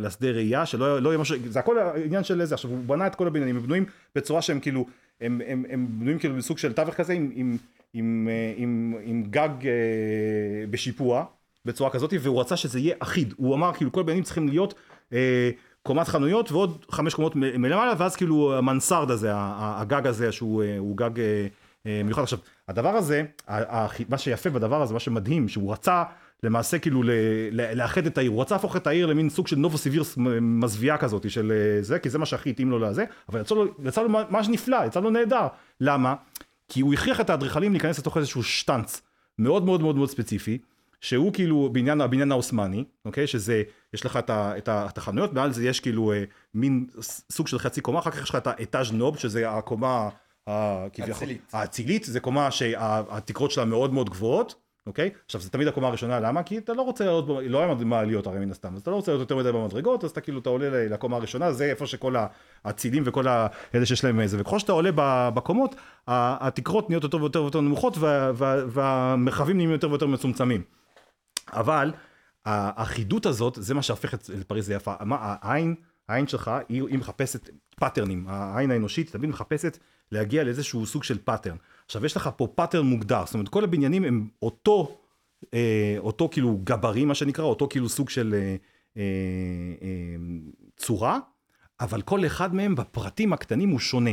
לשדה ראייה, שלא לא יהיה משהו, זה הכל העניין של זה, עכשיו הוא בנה את כל הבניינים, הם בנויים בצורה שהם כאילו, הם, הם, הם בנויים כאילו בסוג של תווך כזה, עם, עם, עם, אה, עם, עם גג אה, בשיפוע, בצורה כזאת, והוא רצה שזה יהיה אחיד, הוא אמר כאילו כל הבניינים צריכים להיות אה, קומת חנויות ועוד חמש קומות מלמעלה, ואז כאילו המנסרד הזה, הגג הזה שהוא אה, גג מיוחד. עכשיו, הדבר הזה, מה שיפה בדבר הזה, מה שמדהים, שהוא רצה למעשה כאילו ל- ל- לאחד את העיר, הוא רצה להפוך את העיר למין סוג של נובוסיבירס מ- מזוויעה כזאת של אה, זה, כי זה מה שהכי התאים לו לזה, אבל יצא לו, יצא לו ממש נפלא, יצא לו נהדר. למה? כי הוא הכריח את האדריכלים להיכנס לתוך איזשהו שטאנץ מאוד מאוד מאוד מאוד ספציפי, שהוא כאילו בעניין הבניין העות'מאני, אוקיי? שזה, יש לך את, ה, את, ה, את החנויות, מעל זה יש כאילו אה, מין סוג של חצי קומה, אחר כך יש לך את האטאז' נוב, שזה הקומה האצילית. האצילית, זה קומה שהתקרות שלה מאוד מאוד גבוהות, אוקיי? עכשיו זה תמיד הקומה הראשונה, למה? כי אתה לא רוצה לעלות, לא היה מעליות הרי מן הסתם, אז אתה לא רוצה לעלות יותר מדי במדרגות, אז אתה כאילו, אתה עולה לקומה הראשונה, זה איפה שכל האצילים וכל האלה שיש להם איזה, וככל שאתה עולה בקומות, התקרות נהיות יותר ויותר ויותר נמוכות, וה- וה- והמרחבים נהיים יותר ויותר מצומצמים. אבל האחידות הזאת, זה מה שהופך את פריז ליפה. מה, העין, העין שלך, היא מחפשת patternים. העין האנושית תמיד מחפשת להגיע לאיזשהו סוג של pattern. עכשיו, יש לך פה pattern מוגדר. זאת אומרת, כל הבניינים הם אותו, אה, אותו כאילו גבהים, מה שנקרא, אותו כאילו סוג של אה, אה, אה, צורה, אבל כל אחד מהם בפרטים הקטנים הוא שונה.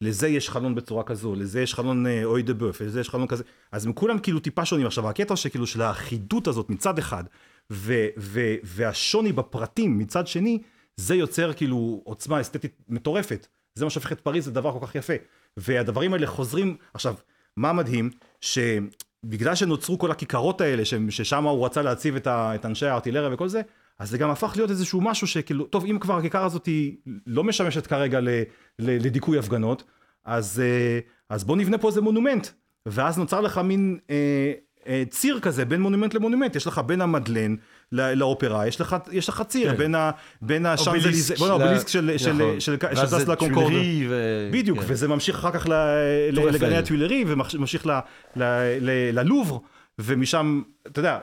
לזה יש חלון בצורה כזו, לזה יש חלון אה, אוי דה בוף, לזה יש חלון כזה, אז הם כולם כאילו טיפה שונים. עכשיו, הקטע שכאילו של האחידות הזאת מצד אחד, ו- ו- והשוני בפרטים מצד שני, זה יוצר כאילו עוצמה אסתטית מטורפת. זה מה שהופך את פריז לדבר כל כך יפה. והדברים האלה חוזרים, עכשיו, מה מדהים? שבגלל שנוצרו כל הכיכרות האלה, ששם הוא רצה להציב את, ה- את אנשי הארטילריה וכל זה, אז זה גם הפך להיות איזשהו משהו שכאילו, טוב, אם כבר הכיכר הזאת היא לא משמשת כרגע ל, ל, לדיכוי הפגנות, אז, אה, אז בוא נבנה פה איזה מונומנט. ואז נוצר לך מין אה, אה, ציר כזה בין מונומנט למונומנט, יש לך בין המדלן לאופרה, יש לך, יש לך ציר כן. בין, ה, בין השאנזליזה, אובליסק בוא, של ה- האובליסק של, של, נכון. של, שטס לקונקורד. ו- בדיוק, כן. וזה ממשיך אחר כך ל-. לגני הטולרי, וממשיך ל- ל- ל- ללובר, ומשם, אתה יודע,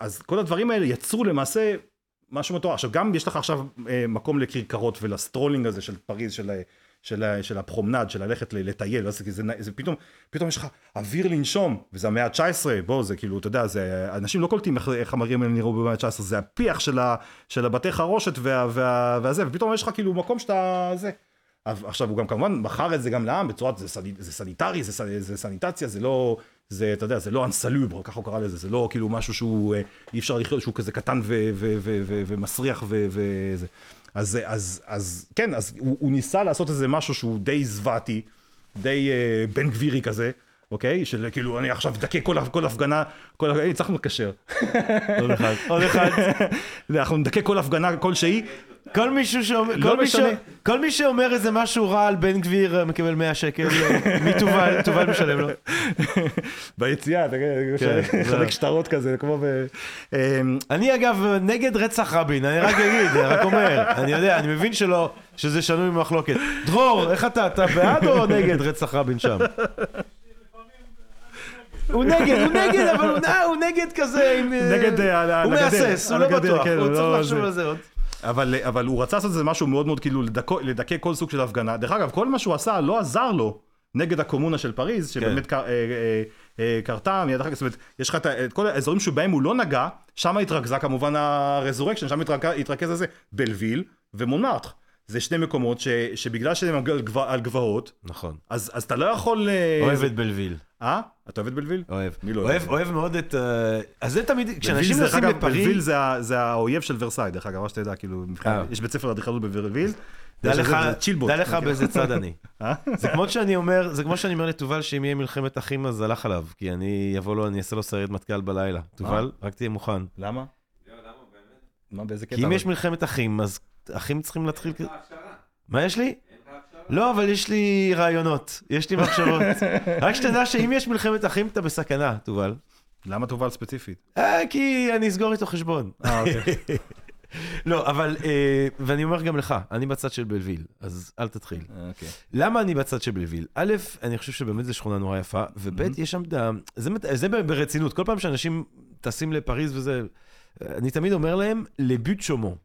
אז כל הדברים האלה יצרו למעשה משהו מטורף. עכשיו, גם יש לך עכשיו אה, מקום לכרכרות ול strolling הזה של פריז, של, ה- של, של ה promenade, של ללכת לטייל, אז זה, זה פתאום, פתאום יש לך אוויר לנשום, וזה המאה ה-19, בוא, זה כאילו, אתה יודע, זה, אנשים לא קולטים איך, הערים האלה נראו במאה ה-19, זה הפיח של, ה, של הבתי חרושת וה, וה, והזה, ופתאום יש לך כאילו מקום שאתה, זה. עכשיו הוא גם כמובן מכר את זה גם לעם בצורה, זה, sani, זה סניטרי, זה, sani- זה sanitation, זה לא, זה, אתה יודע, זה לא אנסלובר, ככה הוא קרא לזה, זה לא כאילו משהו שהוא, אה, אי אפשר לחיות, שהוא כזה קטן ו, ו, ו, ו, ומסריח ו- וזה. אז, אז, אז כן, אז הוא, הוא ניסה לעשות איזה משהו שהוא די זוועתי, די אה, בן גבירי כזה. אוקיי? של כאילו, אני עכשיו אדכא כל, כל הפגנה, כל, הנה, הצלחנו לקשר. עוד אחד. עוד אחד. <laughs> אנחנו נדכא כל הפגנה כלשהי, כל מישהו שאומר, לא כל, מי ש... משנה. כל מי שאומר איזה משהו רע על בן גביר אה, מקבל 100 שקל, אה, מתובל, <laughs> תובל משלם לו. ביציאה, אתה כן, יודע, זה- חלק שטרות כזה, כמו ב... אמ, אני אגב נגד רצח רבין, אני רק אגיד, אני רק אומר, אני יודע, אני מבין שלא, שזה שנוי במחלוקת. דרור, איך אתה, אתה בעד או נגד רצח רבין שם? הוא נגד, הוא נגד, אבל הוא, נגד כזה. אה, הוא מהסס, הוא לא בטוח, כן, הוא לא, צריך לחשוב זה- על זה עוד. אבל, אבל הוא רצה לעשות איזה משהו מאוד מאוד כאילו לדכא, לדכא כל סוג של הפגנה. דרך אגב, כל מה שהוא עשה לא עזר לו נגד הקומונה של פריז, שבאמת קר, אה, אה, אה, קרתה מיד אחר כך, זאת אומרת, יש לך את את כל האזורים שבהם הוא לא נגע, שם התרכזה כמובן ה insurrection, שם התרכז, התרכז הזה בלוויל ומונמארט. זה שני מקומות ש, שבגלל שהם על, גב, על גבעות, נכון. אז, אז אתה לא יכול... אה, אוהב את בלוויל. אה? אתה אוהב את בלוויל? אוהב. מי לא אוהב, אוהב? מאוד את... אה, אז זה תמיד, כשאנשים נוסעים לפריז... בלוויל זה האויב של ורסאי, דרך אגב, רק שתדע, כאילו, מבחינת- אה. יש בית ספר לאדריכלות בבלוויל. דע לך. דע לך מכיר? באיזה צד אני. <laughs> אה? זה כמו שאני אומר, זה כמו שאני אומר לתובל שאם יהיה מלחמת אחים אז הלך עליו, כי אני אבוא לו, אני אעשה לו סיירת מטכ"ל בלילה. תובל, רק תהיה מוכן. למה? למה באמת? מה, באיזה קטע? כי אם? יש מלחמת אחים, אז אחים צריכים להתחיל... מה יש לי? לא, אבל יש לי רעיונות, יש לי מחשבות. <laughs> רק שתדע שאם יש מלחמת אחים, אתה בסכנה, תובל. למה תובל ספציפית? אה, כי אני אסגור איתו חשבון. אה, אוקיי. <laughs> לא, אבל, אה, ואני אומר גם לך, אני בצד של בלוויל, אז אל תתחיל. אה, אוקיי. למה אני בצד של בלוויל? א', אני חושב שבאמת זו שכונה נורא יפה, וב', יש שם, זה, זה ברצינות, כל פעם שאנשים טסים לפריז וזה, אני תמיד אומר להם, לבוט שומון.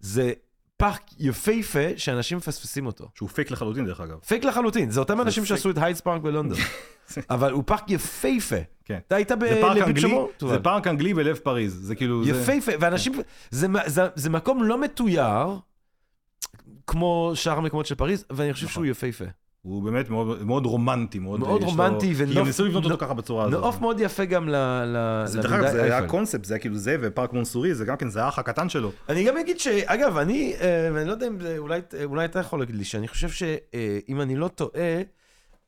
זה פארק יפהפה שאנשים מפספסים אותו. שהוא פייק לחלוטין, דרך אגב. פייק לחלוטין, זה אותם אנשים. שעשו את הייד פארק בלונדון. <laughs> אבל הוא פארק יפהפה. כן. אתה היית אנגלי, שומון? זה פארק אנגלי בלב פריז, זה כאילו... יפהפה, ואנשים, זה, זה, זה מקום לא מתויר, כמו שאר המקומות של פריז, ואני חושב נכון. שהוא יפהפה. הוא באמת מאוד מאוד רומנטי, מאוד... מאוד יש לו- רומנטי כי ונוף- גם ניסו לבנות אותו ככה בצורה הזאת. נוף מאוד יפה גם ל... ל זה דרך אגב, זה היה. קונספט, זה היה כאילו זה ופארק מונסורי, זה גם כן, זה האח הקטן שלו. אני גם אגיד שאגב, אני, אה, אני לא יודע אם זה, אולי, אולי אתה יכול להגיד לי, שאני חושב שאם אני לא טועה,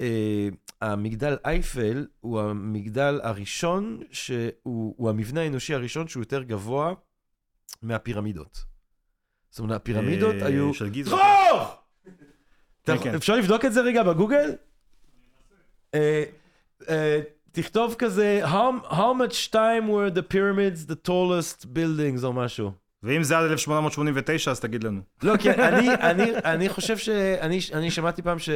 אה, המגדל אייפל הוא המגדל הראשון, שהוא הוא המבנה האנושי הראשון שהוא יותר גבוה מהפירמידות. זאת אומרת, הפירמידות אה, היו... של גיזה. דרור! כן. אפשר לבדוק את זה רגע בגוגל? אה, אה, תכתוב כזה, how, how much time were the pyramids the tallest buildings או משהו. ואם זה עד 1889, אז תגיד לנו. לא, כי אני, אני, אני חושב ש... אני, אני שמעתי פעם ש...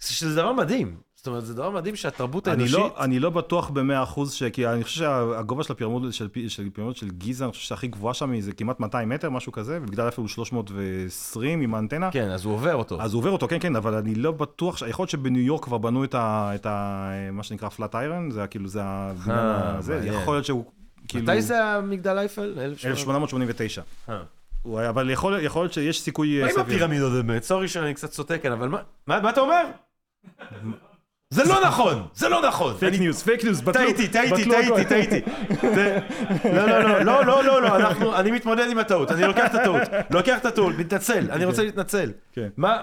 שזה דבר מדהים. אומרת, זה דבר מדהים שהתרבות אני האנושית... לא, אני לא בטוח במאה אחוז, ש- כי אני חושב שהגובה של הפירמידות של, של, של גיזה, אני חושב שהכי גבוהה שם היא זה כמעט 200 מטר, משהו כזה, ומגדל אייפל הוא 320 עם האנטנה. כן, אז הוא עובר אותו. אז הוא עובר אותו, כן, כן, אבל אני לא בטוח, ש... יכול להיות שבניו יורק כבר בנו את, ה... את ה... מה שנקרא פלאט איירון, זה כאילו, זה הבניין אה, הזה. יכול להיות שהוא, כאילו, מתי זה המגדל אייפל? 1889. אה. הוא היה, אבל יכול, יכול להיות שיש סיכוי מה אה, עם סביר. הפירמידות באמת? sorry שאני קצת סוטה כאן, אבל מה- מה מה אתה אומר? זה לא נכון! זה לא נכון! fake news, fake news, בטלו, טעיתי, טעיתי, טעיתי. טעיתי. לא, לא, לא, לא, לא, לא, לא, אנחנו, אני מתמודד עם הטעות, אני לוקח את הטעות, לוקח את הטעות, מתנצל, אני רוצה להתנצל. כן. מה,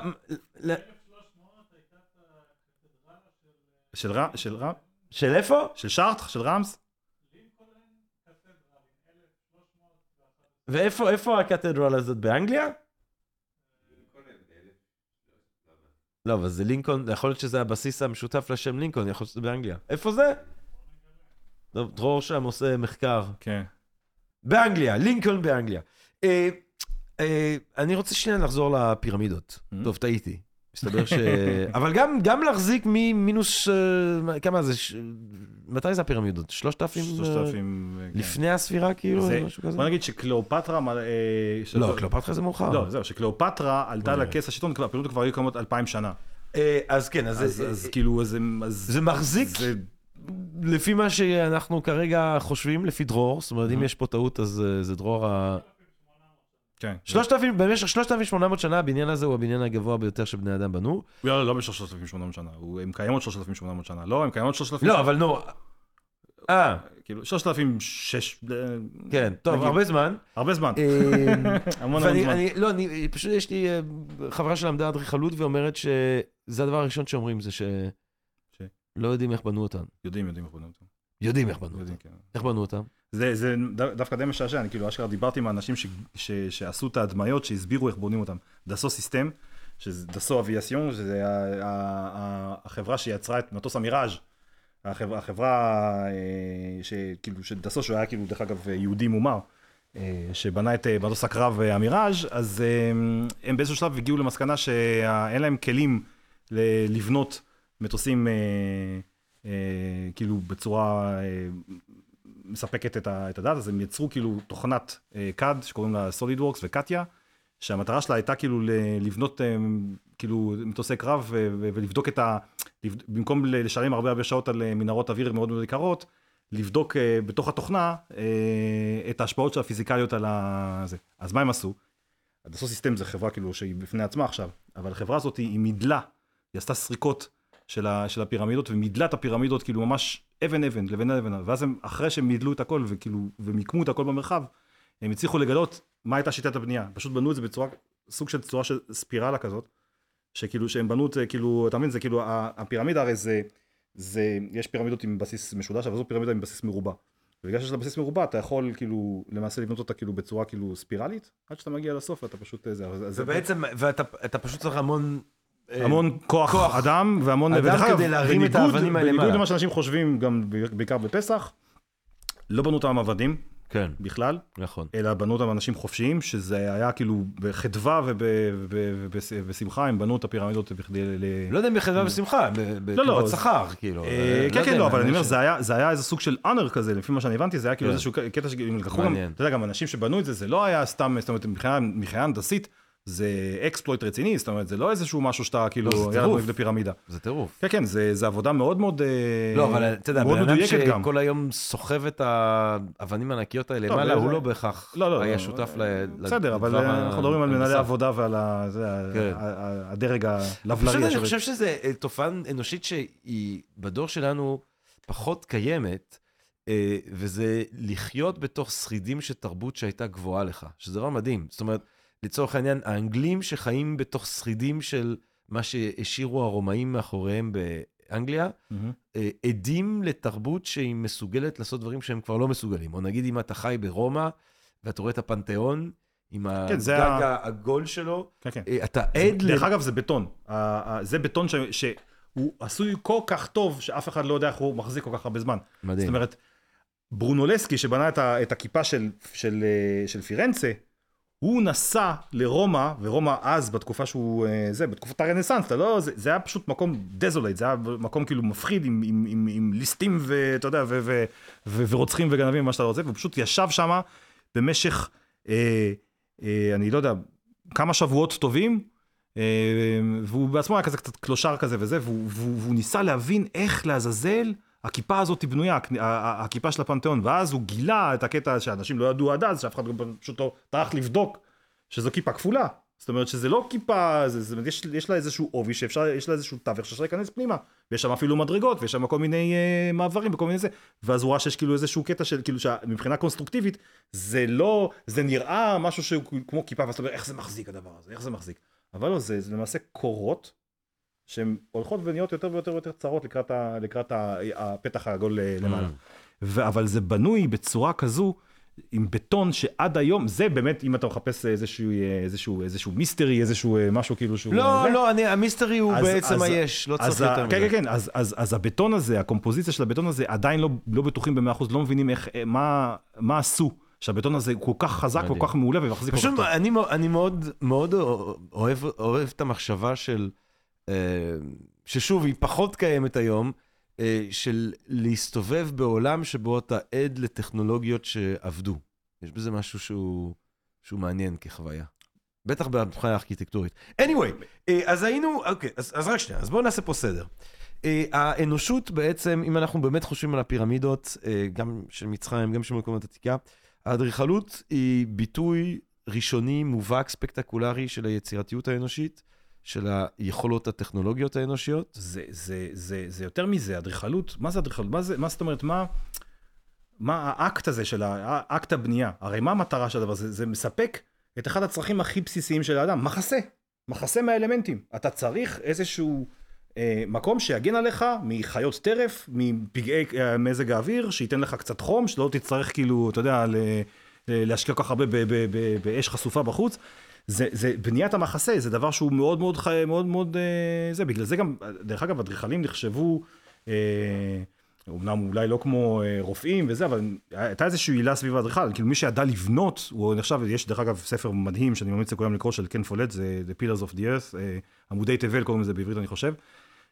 של רע, של רע, של איפה? של שארטר, של ריימס? ואיפה איפה הקתדרל הזאת, באנגליה? לא, אבל זה לינקולן, יכול להיות שזה הבסיס המשותף לשם לינקולן, יכול להיות שזה באנגליה. איפה זה? טוב, דרור שם עושה מחקר. כן. באנגליה, לינקולן באנגליה. אה, אה, אני רוצה שנייה לחזור לפירמידות. Mm. טוב, טעיתי. מסתבר ש... <laughs> אבל גם, גם להחזיק ממינוס, אה, כמה זה? ש... מתי זה הפירמידות? שלושת אלפים? אה, שלושת אלפים, כן. לפני הספירה, כאילו? זה- משהו כזה? בוא נגיד שקליאופטרה, אה, לא, קליאופטרה זה מאוחר. לא, זהו, שקליאופטרה עלתה. לכס השלטון, כבר- הפירמידות כבר היו קיימות אלפיים שנה. אה, אז כן, אז, אז זה- אז כאילו, אז. אז- זה מחזיק, זה- לפי מה שאנחנו כרגע חושבים, לפי דרור, זאת אומרת, אם. יש פה טעות, אז אה, זה דרור ה... כן. 3,000, במשך 3,800 שנה הבניין הזה הוא הבניין הגבוה ביותר שבני אדם בנו. לא, לא, במשך 3,800 שנה, הם קיימות 3,800 שנה. לא, הם קיימות 3,000... לא, אבל נו... אה, כאילו, 3,600... כן, טוב. הרבה זמן. הרבה זמן. אה, <laughs> המון המון זמן. אני, לא, אני, פשוט יש לי אה, חברה שלמדה אדריכלות ואומרת שזה הדבר הראשון שאומרים, זה ש... לא יודעים איך בנו אותם. יודעים, יודעים איך בנו אותם. יודעים איך בנו אותם. יודעים, כן. איך בנו אותם? זה, זה דווקא די משעשע, אני כאילו אשכרה דיברתי עם האנשים ש, ש, שעשו את ההדמיות, שהסבירו איך בונים אותם. דסו סיסטם, דסו אביאסיון, שזה החברה שיצרה את מטוס המיראז'. החברה, החברה אה, שכאילו, שדסו, שהוא היה כאילו, דרך אגב, יהודי מומר, אה, שבנה את אה, מטוס הקרב המיראז', אז אה, הם באיזשהו שלב הגיעו למסקנה שאין להם כלים לבנות מטוסים כאילו בצורה מספקת את, ה, את הדעת, אז הם יצרו כאילו תוכנת אה, CAD שקוראים לה SolidWorks וקטיה, שהמטרה שלה הייתה כאילו לבנות אה, כאילו מטוסי קרב ולבדוק את ה... במקום לשלם הרבה הרבה שעות על אה, מנהרות אוויר מאוד מאוד יקרות, לבדוק אה, בתוך התוכנה אה, את ההשפעות של הפיזיקליות על ה... זה. אז מה הם עשו? הדסו סיסטם זה חברה כאילו שהיא בפני עצמה עכשיו, אבל החברה הזאת היא מידלה, היא עשתה סריקות של, ה, של הפירמידות, ומידלה את הפירמידות כאילו ממש אבן אבן, לבנה לבנה, ואז הם, אחרי שהם מידלו את הכל וכאילו, ומיקמו את הכל במרחב, הם הצליחו לגלות מה הייתה שיטת הבנייה. פשוט בנו את זה בצורה, סוג של צורה של ספירלה כזאת, שכאילו, שהם בנו את זה, כאילו, אתה מבין, זה כאילו, הפירמידה הרי זה, זה, יש פירמידות עם בסיס משולש, אבל זו פירמידה עם בסיס מרובע. ובגלל שיש לה בסיס מרובע, אתה יכול כאילו, למעשה לבנות אותה כאילו בצורה כאילו ספירלית, עד שאתה מגיע לסוף ואתה פשוט, אה, זה, ובעצם, ואתה אתה פשוט צריך המון... אה, המון כוח, כוח. אדם והמון... אדם ודרך כדי להרים את בניגוד- האבנים האלה בניגוד למעלה. למה שאנשים חושבים, גם בעיקר בפסח, לא בנו אותם עבדים כן, בכלל, נכון. אלא בנו אותם אנשים חופשיים, שזה היה כאילו בחדווה וב- וב- ובש- ובשמחה, הם בנו את הפירמידות בכדי... ל- לא יודע אם בחדווה בשמחה, ב- לא, זה- שכר, כאילו. אה, אה, כן, כן, לא, אבל אני אומר, זה היה- זה היה איזה סוג של אונר כזה, לפי מה שאני הבנתי, זה היה כאילו כן. איזשהו קטע שהם לקחו גם. אתה יודע, גם אנשים שבנו את זה, זה לא היה סתם, זאת אומרת, מבחינה הנדסית, זה אקספלויט רציני, זאת אומרת, זה לא איזשהו משהו שאתה כאילו, לא, יאללה. נבנה פירמידה. זה טירוף. כן, כן, זה, זה עבודה מאוד מאוד, אה, לא, אבל אתה יודע, בן אדם. שכל היום סוחב את האבנים הענקיות האלה לא, למעלה, הוא לא בהכרח לא, היה שותף ל... בסדר, אבל אה, אנחנו מדברים על מנהלי. עבודה ועל כן. הדרג הלבלרי. אני. חושב שזו תופעה אנושית שהיא בדור שלנו פחות קיימת, אה, וזה לחיות בתוך שרידים של תרבות שהייתה גבוהה לך, שזה דבר מדהים. זאת אומרת, לצורך העניין, האנגלים שחיים בתוך שרידים של מה שהשאירו הרומאים מאחוריהם באנגליה. אה, עדים לתרבות שהיא מסוגלת לעשות דברים שהם כבר לא מסוגלים. או נגיד אם אתה חי ברומא, ואתה רואה את הפנתיאון, עם כן, הגג ה- העגול שלו, כן, כן. אה, אתה עד ל... דרך אגב, זה בטון. זה בטון ש- שהוא עשוי כל כך טוב, שאף אחד לא יודע איך הוא מחזיק כל כך הרבה זמן. מדהים. זאת אומרת, ברונולסקי, שבנה את, ה, את הכיפה של, של, אה, של פירנצה, הוא נסע לרומא, ורומא אז, בתקופה שהוא, אה, זה, בתקופת הרנסאנס, אתה לא, זה, זה היה פשוט מקום desolate, זה היה מקום כאילו מפחיד עם, עם, עם, עם ליסטים, ואתה יודע, ו, ו, ו, ורוצחים וגנבים, מה שאתה רוצה, והוא פשוט ישב שם במשך, אה, אה, אני לא יודע, כמה שבועות טובים, אה, והוא בעצמו היה כזה קצת clochard כזה וזה, והוא, והוא, והוא ניסה להבין איך לעזאזל הכיפה הזאת היא בנויה, הכיפה של הפנתיאון, ואז הוא גילה את הקטע שאנשים לא ידעו עד אז, שאף אחד פשוט לא טרח לבדוק, שזו כיפה כפולה. זאת אומרת שזה לא כיפה, זה, זה, יש, יש לה איזשהו עובי שאפשר, יש לה איזשהו תווך שאפשר להיכנס פנימה, ויש שם אפילו מדרגות, ויש שם כל מיני אה, מעברים וכל מיני זה, ואז הוא ראה שיש כאילו איזשהו קטע של, כאילו שמבחינה קונסטרוקטיבית, זה לא, זה נראה משהו שהוא כמו כיפה, ואז אתה אומר, איך זה מחזיק הדבר הזה, איך זה מחזיק. אבל לא, זה, זה למעשה קורות, שהן הולכות ונהיות יותר ויותר ויותר צרות לקראת, ה, לקראת ה, הפתח העגול אה, למעלה. ו- אבל זה בנוי בצורה כזו, עם בטון שעד היום, זה באמת, אם אתה מחפש איזשהו, אה, איזשהו, איזשהו מיסטרי, איזשהו אה, משהו כאילו שהוא... לא, זה, לא, אני, המיסטרי הוא אז- בעצם אז- היש, לא צריך יותר כן, מזה. כן, כן, אז, אז, אז הבטון הזה, הקומפוזיציה של הבטון הזה, עדיין לא, לא בטוחים במאה אחוז, לא מבינים איך, מה, מה עשו, שהבטון הזה כל כך חזק, כל. כך מעולה ומחזיק כל כך פשוט. אני, אני מאוד, מאוד אוהב, אוהב את המחשבה של, ששוב, היא פחות קיימת היום, אה, של להסתובב בעולם שבו אתה עד לטכנולוגיות שעבדו. יש בזה משהו שהוא, שהוא מעניין כחוויה. בטח מבחינה ארכיטקטורית. anyway, אה, אז היינו, אוקיי, אז, אז רק שנייה, אז בואו נעשה פה סדר. אה, האנושות בעצם, אם אנחנו באמת חושבים על הפירמידות, אה, גם של מצרים, גם של מקומות עתיקה, האדריכלות היא ביטוי ראשוני, מובהק, ספקטקולרי של היצירתיות האנושית, של היכולות הטכנולוגיות האנושיות. זה, זה, זה, זה יותר מזה, אדריכלות, מה זה אדריכלות? מה, מה זאת אומרת, מה, מה האקט הזה של ה- אקט הבנייה? הרי מה המטרה של הדבר הזה? זה מספק את אחד הצרכים הכי בסיסיים של האדם, מחסה. מחסה מהאלמנטים. אתה צריך איזשהו אה, מקום שיגן עליך מחיות טרף, מפגעי אה, מזג האוויר, שייתן לך קצת חום, שלא תצטרך כאילו, אתה יודע, ל, ל- להשקיע כל כך הרבה באש חשופה בחוץ. זה, זה בניית המחסה, זה דבר שהוא מאוד מאוד חי, מאוד מאוד, אה, זה, בגלל זה גם, דרך אגב, אדריכלים נחשבו, אה, אומנם אולי לא כמו אה, רופאים וזה, אבל הייתה איזושהי עילה סביב האדריכל, כאילו מי שידע לבנות, הוא נחשב, יש דרך אגב ספר מדהים שאני ממליץ לכולם לקרוא של קן פולט, זה The Pillars of the Earth, אה, עמודי תבל קוראים לזה בעברית אני חושב,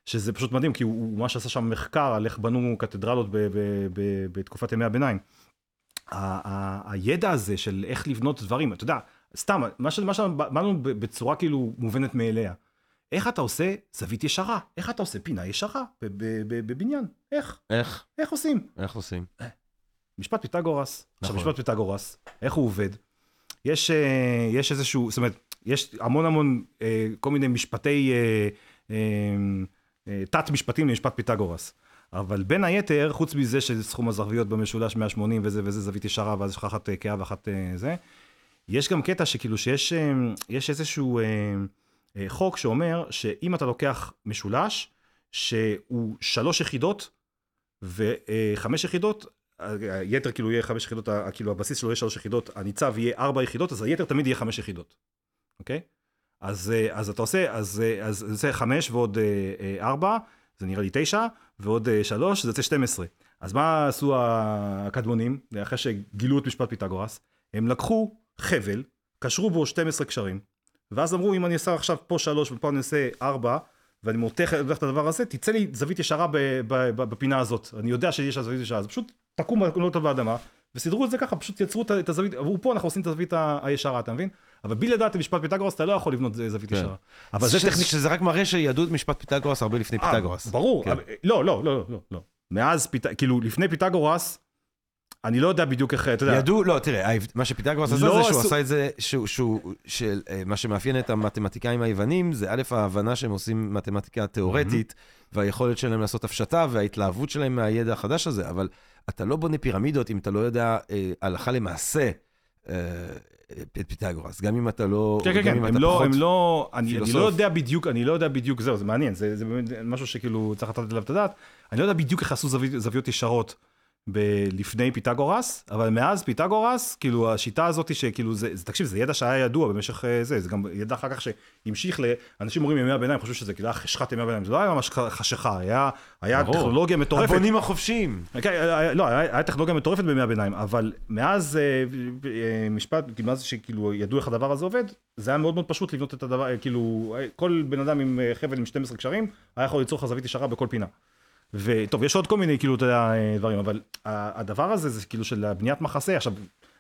שזה פשוט מדהים, כי הוא, הוא ממש עשה שם מחקר על איך בנו קתדרלות ב, ב, ב, בתקופת ימי הביניים. ה- ה- הידע הזה של איך לבנות דברים, אתה יודע, סתם, מה ש- מה שאמרנו ב- בצורה כאילו מובנת מאליה. איך אתה עושה זווית ישרה? איך אתה עושה פינה ישרה בבניין? איך? איך? איך עושים? איך עושים? משפט פיתגורס. עכשיו, נכון. משפט פיתגורס, איך הוא עובד? יש, אה, יש איזשהו, זאת אומרת, יש המון המון אה, כל מיני משפטי, אה, אה, אה, תת-משפטים למשפט פיתגורס. אבל בין היתר, חוץ מזה שסכום הזרביות במשולש 180 וזה וזה זווית ישרה, ואז יש לך אחת אה, כהה ואחת אה, זה, יש גם קטע שכאילו שיש אה, יש איזשהו אה, אה, חוק שאומר שאם אתה לוקח משולש, שהוא שלוש יחידות וחמש יחידות, ה- היתר כאילו יהיה חמש יחידות, כאילו הבסיס שלו יהיה שלוש יחידות, הניצב יהיה ארבע יחידות, אז היתר תמיד יהיה חמש יחידות, אוקיי? אז, אה, אז אתה עושה, אז, אה, זה יוצא חמש ועוד אה, אה, ארבע, זה נראה לי תשע, ועוד אה, שלוש, זה יוצא 12. אז מה עשו הקדמונים, אחרי שגילו את משפט פיתגורס? הם לקחו חבל, קשרו בו 12 קשרים, ואז אמרו, אם אני אעשה עכשיו פה שלוש ופה אני אעשה ארבע, ואני מותח את הדבר הזה, תצא לי זווית ישרה ב, ב, ב, בפינה הזאת. אני יודע שיש זווית ישרה, אז פשוט תקום אותה באדמה, וסידרו את זה ככה, פשוט יצרו את הזווית, אמרו פה אנחנו עושים את הזווית הישרה, אתה מבין? אבל בלי לדעת את משפט פיתגורס, אתה לא יכול לבנות זווית כן. ישרה. אבל זה טכניקה... שזה רק מראה שידעו את משפט פיתגורס הרבה לפני אה, פיתגורס. ברור, כן. אבל- לא, לא, לא, לא, לא. מאז, פית- כאילו, לפני פיתגורס, אני לא יודע בדיוק איך, אתה יודע, ידעו, לא, תראה, מה שפיתגורס עשה לא זה שהוא עשה את זה, שהוא, אה, מה שמאפיין את המתמטיקאים היוונים, זה א', ההבנה שהם עושים מתמטיקה תיאורטית, והיכולת שלהם לעשות הפשטה, וההתלהבות שלהם מהידע החדש הזה, אבל אתה לא בונה פירמידות אם אתה לא יודע אה, הלכה למעשה אה, את פיתגורס, גם אם אתה לא, כן, כן, כן, הם לא. הם לא, אני, אני. לא יודע בדיוק, אני לא יודע בדיוק, זהו, זה מעניין, זה, זה באמת משהו שכאילו צריך לתת עליו את הדעת, אני לא יודע בדיוק איך עשו זווית, זוויות ישרות ב- לפני פיתגורס, אבל מאז פיתגורס, כאילו השיטה הזאת שכאילו זה, זה תקשיב, זה ידע שהיה ידוע במשך אה, זה, זה גם ידע אחר כך שהמשיך ל... אנשים אומרים ימי הביניים, חושבים שזה כאילו היה חשכת ימי הביניים, זה לא היה ממש חשיכה, היה, היה. טכנולוגיה מטורפת. הבונים החופשיים. כן, היה- לא, היה היה טכנולוגיה מטורפת בימי הביניים, אבל מאז אה, אה, משפט, כאילו, מאז שכאילו ידעו איך הדבר הזה עובד, זה היה מאוד מאוד פשוט לבנות את הדבר, אה, כאילו, אה, כל בן אדם עם אה, חבל עם 12 קשרים, היה יכול ליצור זווית ישרה בכל פינה. וטוב, יש עוד כל מיני, כאילו, אתה יודע, דברים, אבל הדבר הזה זה כאילו של בניית מחסה, עכשיו,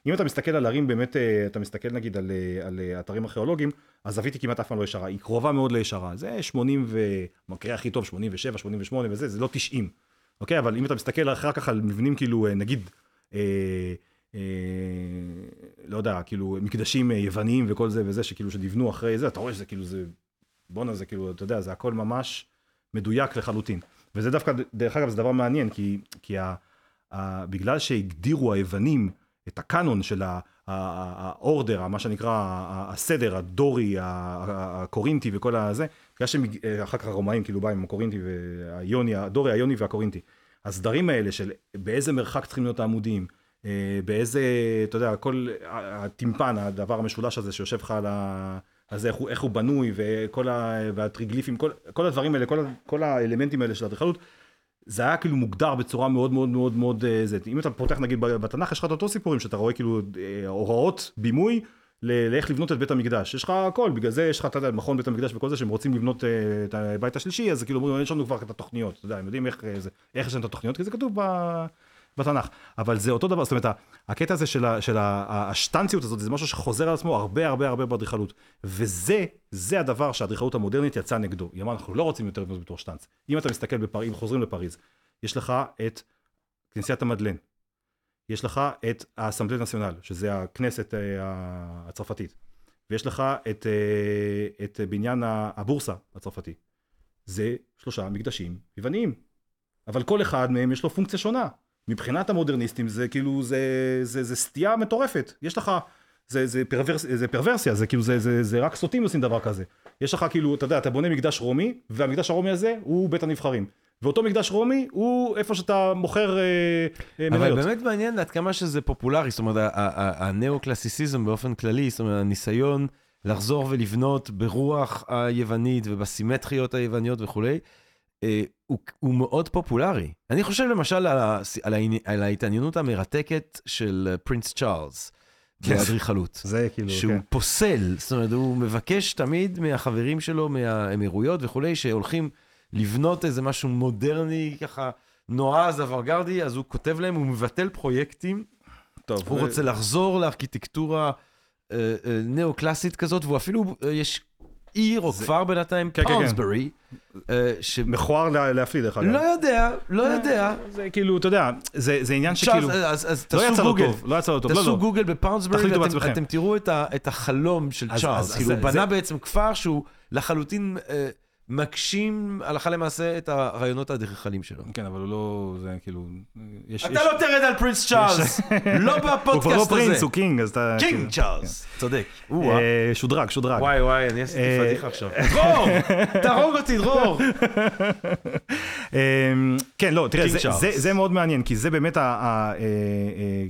אם אתה מסתכל על ערים, באמת, אה, אתה מסתכל נגיד על, אה, על אה, אתרים ארכיאולוגיים, הזווית היא כמעט אף פעם לא ישרה, היא קרובה מאוד לישרה, זה 80 ו... במקרה הכי טוב, 87, 88 וזה, זה לא 90. אוקיי? אבל אם אתה מסתכל אחר כך על מבנים כאילו, נגיד, אה, אה, לא יודע, כאילו, מקדשים יווניים וכל זה וזה, שכאילו, שנבנו אחרי זה, אתה רואה שזה כאילו, זה, בואנה, זה כאילו, אתה יודע, זה הכל ממש מדויק לחלוטין. וזה דווקא, דרך אגב, זה דבר מעניין, כי, כי ה, ה, בגלל שהגדירו היוונים את הקאנון של האורדר, מה שנקרא הסדר, הדורי, הקורינטי וכל הזה, בגלל שאחר כך הרומאים כאילו באו עם הקורינטי והיוני, הדורי, היוני והקורינטי. הסדרים האלה של באיזה מרחק צריכים להיות העמודים, אה, באיזה, אתה יודע, כל הטימפן, הדבר המשולש הזה שיושב לך על ה... זה, איך הוא, איך הוא בנוי, וכל ה... והטריגליפים, כל, כל הדברים האלה, כל, כל האלמנטים האלה של האדריכלות, זה היה כאילו מוגדר בצורה מאוד מאוד מאוד מאוד אה, זה. אם אתה פותח נגיד בתנ"ך, יש לך את אותו סיפורים, שאתה רואה כאילו אה, הוראות בימוי לאיך לבנות את בית המקדש. יש לך הכל, בגלל זה יש לך, אתה יודע, מכון בית המקדש וכל זה, שהם רוצים לבנות אה, את הבית השלישי, אז כאילו אומרים, יש לנו כבר את התוכניות, אתה יודע, הם יודעים איך, איך יש להם את התוכניות, כי זה כתוב ב... בתנ"ך. אבל זה אותו דבר, זאת אומרת, הקטע הזה של, ה, של ה, השטנציות הזאת, זה משהו שחוזר על עצמו הרבה הרבה הרבה באדריכלות. וזה, זה הדבר שהאדריכלות המודרנית יצאה נגדו. היא אמרה, אנחנו לא רוצים יותר לבנות בתור שטנץ. אם אתה מסתכל בפריז, אם חוזרים לפריז, יש לך את כנסיית המדלן. יש לך את האסמבלי נציונל, שזה הכנסת אה, הצרפתית. ויש לך את, אה, את בניין הבורסה הצרפתי. זה שלושה מקדשים יווניים. אבל כל אחד מהם יש לו פונקציה שונה. מבחינת המודרניסטים זה כאילו, זה, זה, זה סטייה מטורפת. יש לך, זה, זה, פרוורס, זה פרוורסיה, זה כאילו, זה, זה, זה רק סוטים עושים דבר כזה. יש לך כאילו, אתה יודע, אתה בונה מקדש רומי, והמקדש הרומי הזה הוא בית הנבחרים. ואותו מקדש רומי הוא איפה שאתה מוכר אה, אה, אבל מניות. באמת מעניין עד כמה שזה פופולרי, זאת אומרת, הנאו-קלאסיסיזם באופן כללי, זאת אומרת, הניסיון לחזור ולבנות ברוח היוונית ובסימטריות היווניות וכולי, הוא, הוא מאוד פופולרי. אני חושב למשל על, הס- על, העני- על ההתעניינות המרתקת של אה, פרינס צ'ארלס כן. באדריכלות. זה כאילו, שהוא כן. פוסל, זאת אומרת, הוא מבקש תמיד מהחברים שלו, מהאמירויות וכולי, שהולכים לבנות איזה משהו מודרני, ככה נועז, אוונגרדי, אז הוא כותב להם, הוא מבטל פרויקטים, טוב, הוא ו- רוצה לחזור לארכיטקטורה אה, אה, נאו-קלאסית כזאת, והוא אפילו, אה, יש עיר או זה- כפר בינתיים, כן, כן, כן. פאונסברי, אה, ש... מכוער לה- להפליא דרך אגב. לא יודע, לא יודע. זה כאילו, אתה יודע, זה זה עניין שכאילו, אז אז לא תעשו יצא לו. טוב, לא יצא לו טוב, לא, תעשו לא. גוגל בפאונסברי, ואתם. אתם תראו את, ה, את החלום של אז- צ'ארלס. אז- כאילו, אז הוא בנה זה- בעצם כפר שהוא לחלוטין אה, מגשים הלכה למעשה את הרעיונות האדריכליים שלו. כן, אבל הוא לא, זה כאילו, יש... אתה יש- לא תרד על Prince צ'ארלס, <laughs> לא הוא כבר לא בפודקאסט Prince, הזה. הוא King, אז אתה... King כאילו- צ'ארלס, צודק. או-אה. אה, שודרג, שודרג. וואי וואי, אני עשיתי אה, פדיחה עכשיו. דרור! <laughs> תהרוג אותי, דרור! כן, לא, תראה, זה- מאוד מעניין, כי זה באמת, אה,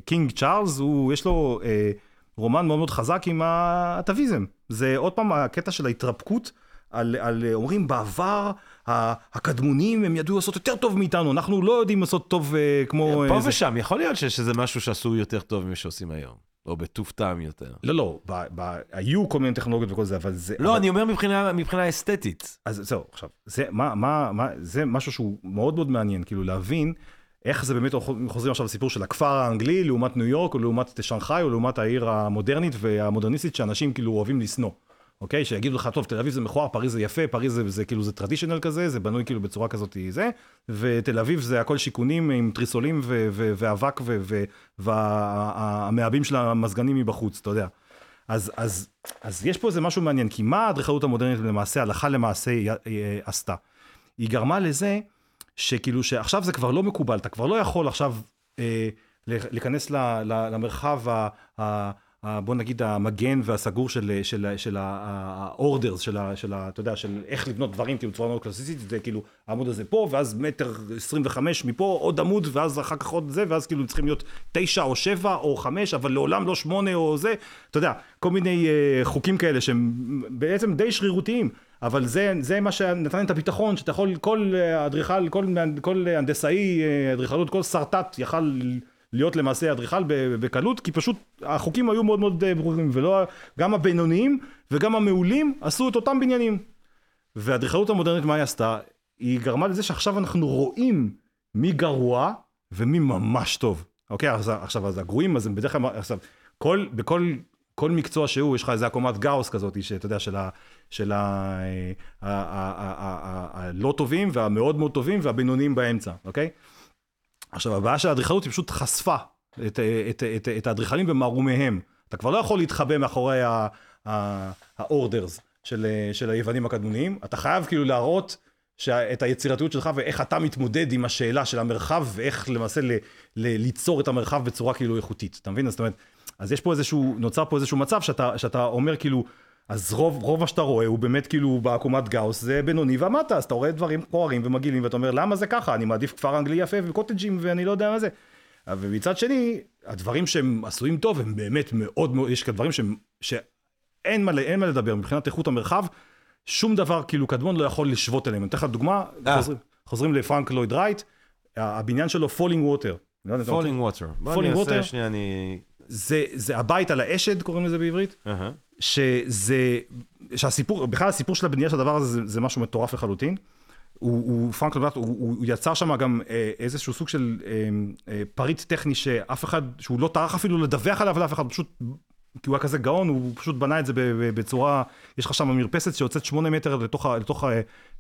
King צ'ארלס, יש לו אה, רומן מאוד מאוד חזק עם האטביזם. זה עוד פעם הקטע של ההתרפקות. על, על, אומרים בעבר הקדמונים הם ידעו לעשות יותר טוב מאיתנו, אנחנו לא יודעים לעשות טוב אה, כמו... פה אה, זה. ושם, יכול להיות שיש איזה משהו שעשו יותר טוב ממה שעושים היום. או בטוב טעם יותר. לא, לא, ב, ב, היו כל מיני טכנולוגיות וכל זה, אבל זה... לא, אבל, אני אומר מבחינה מבחינה אסתטית. אז זהו, עכשיו, זה, מה, מה, מה, זה משהו שהוא מאוד מאוד מעניין, כאילו להבין איך זה באמת, חוזרים עכשיו לסיפור של הכפר האנגלי לעומת ניו יורק, או לעומת שנגחאי, או לעומת העיר המודרנית והמודרניסטית, שאנשים כאילו אוהבים לשנוא. אוקיי? שיגידו לך, טוב, תל אביב זה מכוער, פריז זה יפה, פריז זה, זה כאילו, זה טרדישיונל כזה, זה בנוי כאילו בצורה כזאת זה, ותל אביב זה הכל שיכונים עם טריסולים ואבק והמעבים של המזגנים מבחוץ, אתה יודע. אז, אז, אז יש פה איזה משהו מעניין, כי מה האדריכלות המודרנית למעשה, הלכה למעשה, היא, היא, עשתה? היא גרמה לזה שכאילו שעכשיו זה כבר לא מקובל, אתה כבר לא יכול עכשיו אה, להיכנס למרחב. ה ה- בוא נגיד המגן והסגור של, של, של האורדרס, של, של, אתה יודע, של איך לבנות דברים כאילו בצורה מאוד קלאסיסטית, זה כאילו העמוד הזה פה, ואז מטר 25 מפה, עוד עמוד, ואז אחר כך עוד זה, ואז כאילו צריכים להיות תשע או שבע או חמש, אבל לעולם לא שמונה או זה, אתה יודע, כל מיני uh, חוקים כאלה שהם בעצם די שרירותיים. אבל זה, זה מה שנתן את הביטחון, שאתה יכול, כל אה, אדריכל, כל, כל הנדסאי אה, אדריכלות, כל שרטט יכל להיות למעשה אדריכל בקלות, כי פשוט החוקים היו מאוד מאוד אה, ברורים, ולא, גם הבינוניים וגם המעולים עשו את אותם בניינים. והאדריכלות המודרנית, מה היא עשתה? היא גרמה לזה שעכשיו אנחנו רואים מי גרוע ומי ממש טוב. אוקיי, אז, עכשיו, אז הגרועים, אז הם בדרך כלל, עכשיו, כל, בכל כל מקצוע שהוא, יש לך איזה עקומת גאוס כזאת, שאתה יודע, של הלא טובים והמאוד מאוד טובים והבינוניים באמצע, אוקיי? עכשיו, הבעיה של האדריכלות היא פשוט חשפה את, את, את, את האדריכלים במערומיהם. אתה כבר לא יכול להתחבא מאחורי האורדרס של, של היוונים הקדמוניים, אתה חייב כאילו להראות את היצירתיות שלך ואיך אתה מתמודד עם השאלה של המרחב ואיך למעשה ל, ל, ליצור את המרחב בצורה כאילו איכותית, אתה מבין? זאת אומרת, אז יש פה איזשהו, נוצר פה איזשהו מצב שאתה, שאתה אומר כאילו, אז רוב, רוב מה שאתה רואה הוא באמת כאילו בעקומת גאוס זה בינוני ומטה, אז אתה רואה דברים מכוערים ומגעילים ואתה אומר למה זה ככה, אני מעדיף כפר אנגלי יפה וקוטג'ים ואני לא יודע מה זה. ומצד שני, הדברים שהם עשויים טוב הם באמת מאוד מאוד, יש כאלה דברים שהם, שאין מה, מה לדבר מבחינת איכות המרחב, שום דבר כאילו קדמון לא יכול לשוות אליהם. אני אתן לך דוגמה, אה. חוזרים, חוזרים לפרנק לויד רייט, הבניין שלו Fallingwater. Fallingwater. שנייה, אני... זה, זה הבית על האשד קוראים לזה בעברית. אהה. שזה, שהסיפור, בכלל הסיפור של הבנייה של הדבר הזה זה, זה משהו מטורף לחלוטין. הוא, הוא פרנק לויד רייט, הוא, הוא, יצר שם גם אה, איזשהו סוג של אה, אה, פריט טכני שאף אחד, שהוא לא טרח אפילו לדווח עליו לאף אחד, פשוט, כי הוא היה כזה גאון, הוא פשוט בנה את זה בצורה, יש לך שם מרפסת שיוצאת שמונה מטר לתוך, לתוך,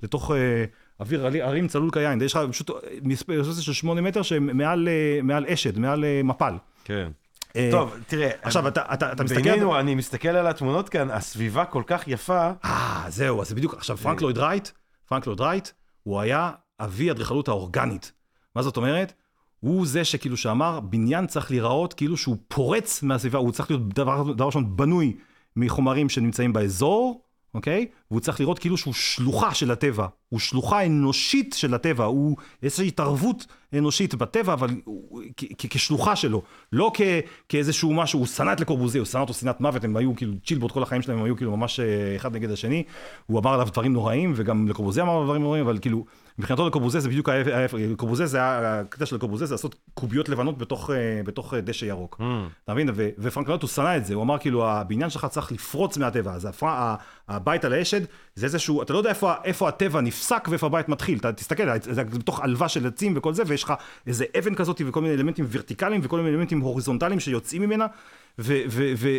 לתוך אה, אוויר הרים צלול כיין, יש לך פשוט מרפסת של שמונה מטר שמעל אה, מעל אשד, מעל אה, מפל. כן. אה, טוב, תראה, עכשיו אתה, אתה, אתה מסתכל... בינינו, אני מסתכל על התמונות כאן, הסביבה כל כך יפה. אה, זהו, אז זה בדיוק, עכשיו פרנק לויד רייט, פרנק לויד רייט, הוא היה אבי אדריכלות האורגנית. מה זאת אומרת? הוא זה שכאילו שאמר, בניין צריך להיראות כאילו שהוא פורץ מהסביבה, הוא צריך להיות דבר, דבר ראשון בנוי מחומרים שנמצאים באזור, אוקיי? והוא צריך לראות כאילו שהוא שלוחה של הטבע, הוא שלוחה אנושית של הטבע, הוא איזושהי התערבות אנושית בטבע, אבל הוא, כשלוחה שלו, לא כ, כאיזשהו משהו, הוא שנא את לקורבוזיה, הוא שנא אותו שנאת מוות, הם היו כאילו צ'ילבוט כל החיים שלהם, הם היו כאילו ממש אה, אחד נגד השני, הוא אמר עליו דברים נוראים, וגם לקורבוזיה אמר עליו דברים נוראים, אבל כאילו, מבחינתו לקורבוזיה זה בדיוק ההפך. לקורבוזיה זה, היה- הקטע של לקורבוזיה זה לעשות קוביות לבנות בתוך, אה, בתוך אה, דשא ירוק. אתה מבין? ופרנק לוט הוא שנא את זה, הוא אמר כאילו הבניין שלך צריך לפרוץ מהטבע, אז הפר... הבית על האשד זה איזשהו, אתה לא יודע איפה, איפה הטבע נפסק ואיפה הבית מתחיל, אתה תסתכל, זה בתוך עלווה של עצים וכל זה, ויש לך איזה אבן כזאת וכל מיני אלמנטים ורטיקליים וכל מיני אלמנטים הוריזונטליים שיוצאים ממנה,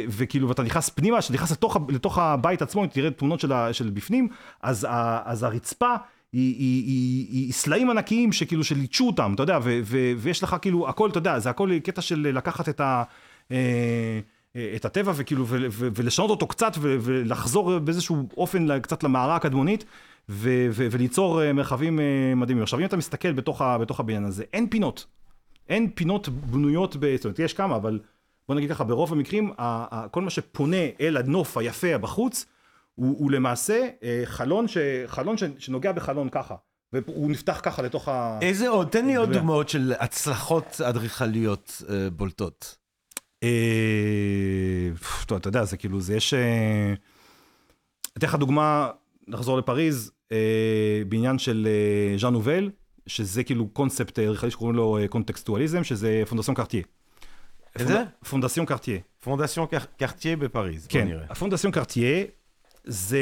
וכאילו ואתה נכנס פנימה, כשאתה נכנס לתוך, לתוך הבית עצמו, אם תראה תמונות של, של בפנים, אז, אז הרצפה היא, היא, היא, סלעים ענקיים שכאילו שליטשו אותם, אתה יודע, ו, ו, ויש לך כאילו הכל, אתה יודע, זה הכל קטע של לקחת את ה... אה, את הטבע וכאילו ו- ו- ולשנות אותו קצת ו- ולחזור באיזשהו אופן קצת למערה הקדמונית ו- ו- וליצור אה, מרחבים אה, מדהימים. עכשיו, אם אתה מסתכל בתוך, ה- בתוך הבניין הזה, אין פינות. אין פינות בנויות, ב... זאת אומרת, יש כמה, אבל בוא נגיד ככה, ברוב המקרים, ה- ה- כל מה שפונה אל הנוף היפה בחוץ, הוא, הוא למעשה אה, חלון, ש... חלון ש... שנוגע בחלון ככה. והוא נפתח ככה לתוך ה... איזה עוד, תן לי עוד. דוגמאות של הצלחות אדריכליות אה, בולטות. אה, טוב, אתה יודע, זה כאילו, זה יש... אה, אתן לך דוגמה, נחזור לפריז, אה, בעניין של אה, ז'אן נובל, שזה כאילו קונספט אה, אדריכלי שקוראים לו אה, קונטקסטואליזם, שזה פונדסיון קרטייה. איזה? פונדסיון קרטייה. פונדסיון קרטייה בפריז, כן. הפונדסיון קרטייה, זה,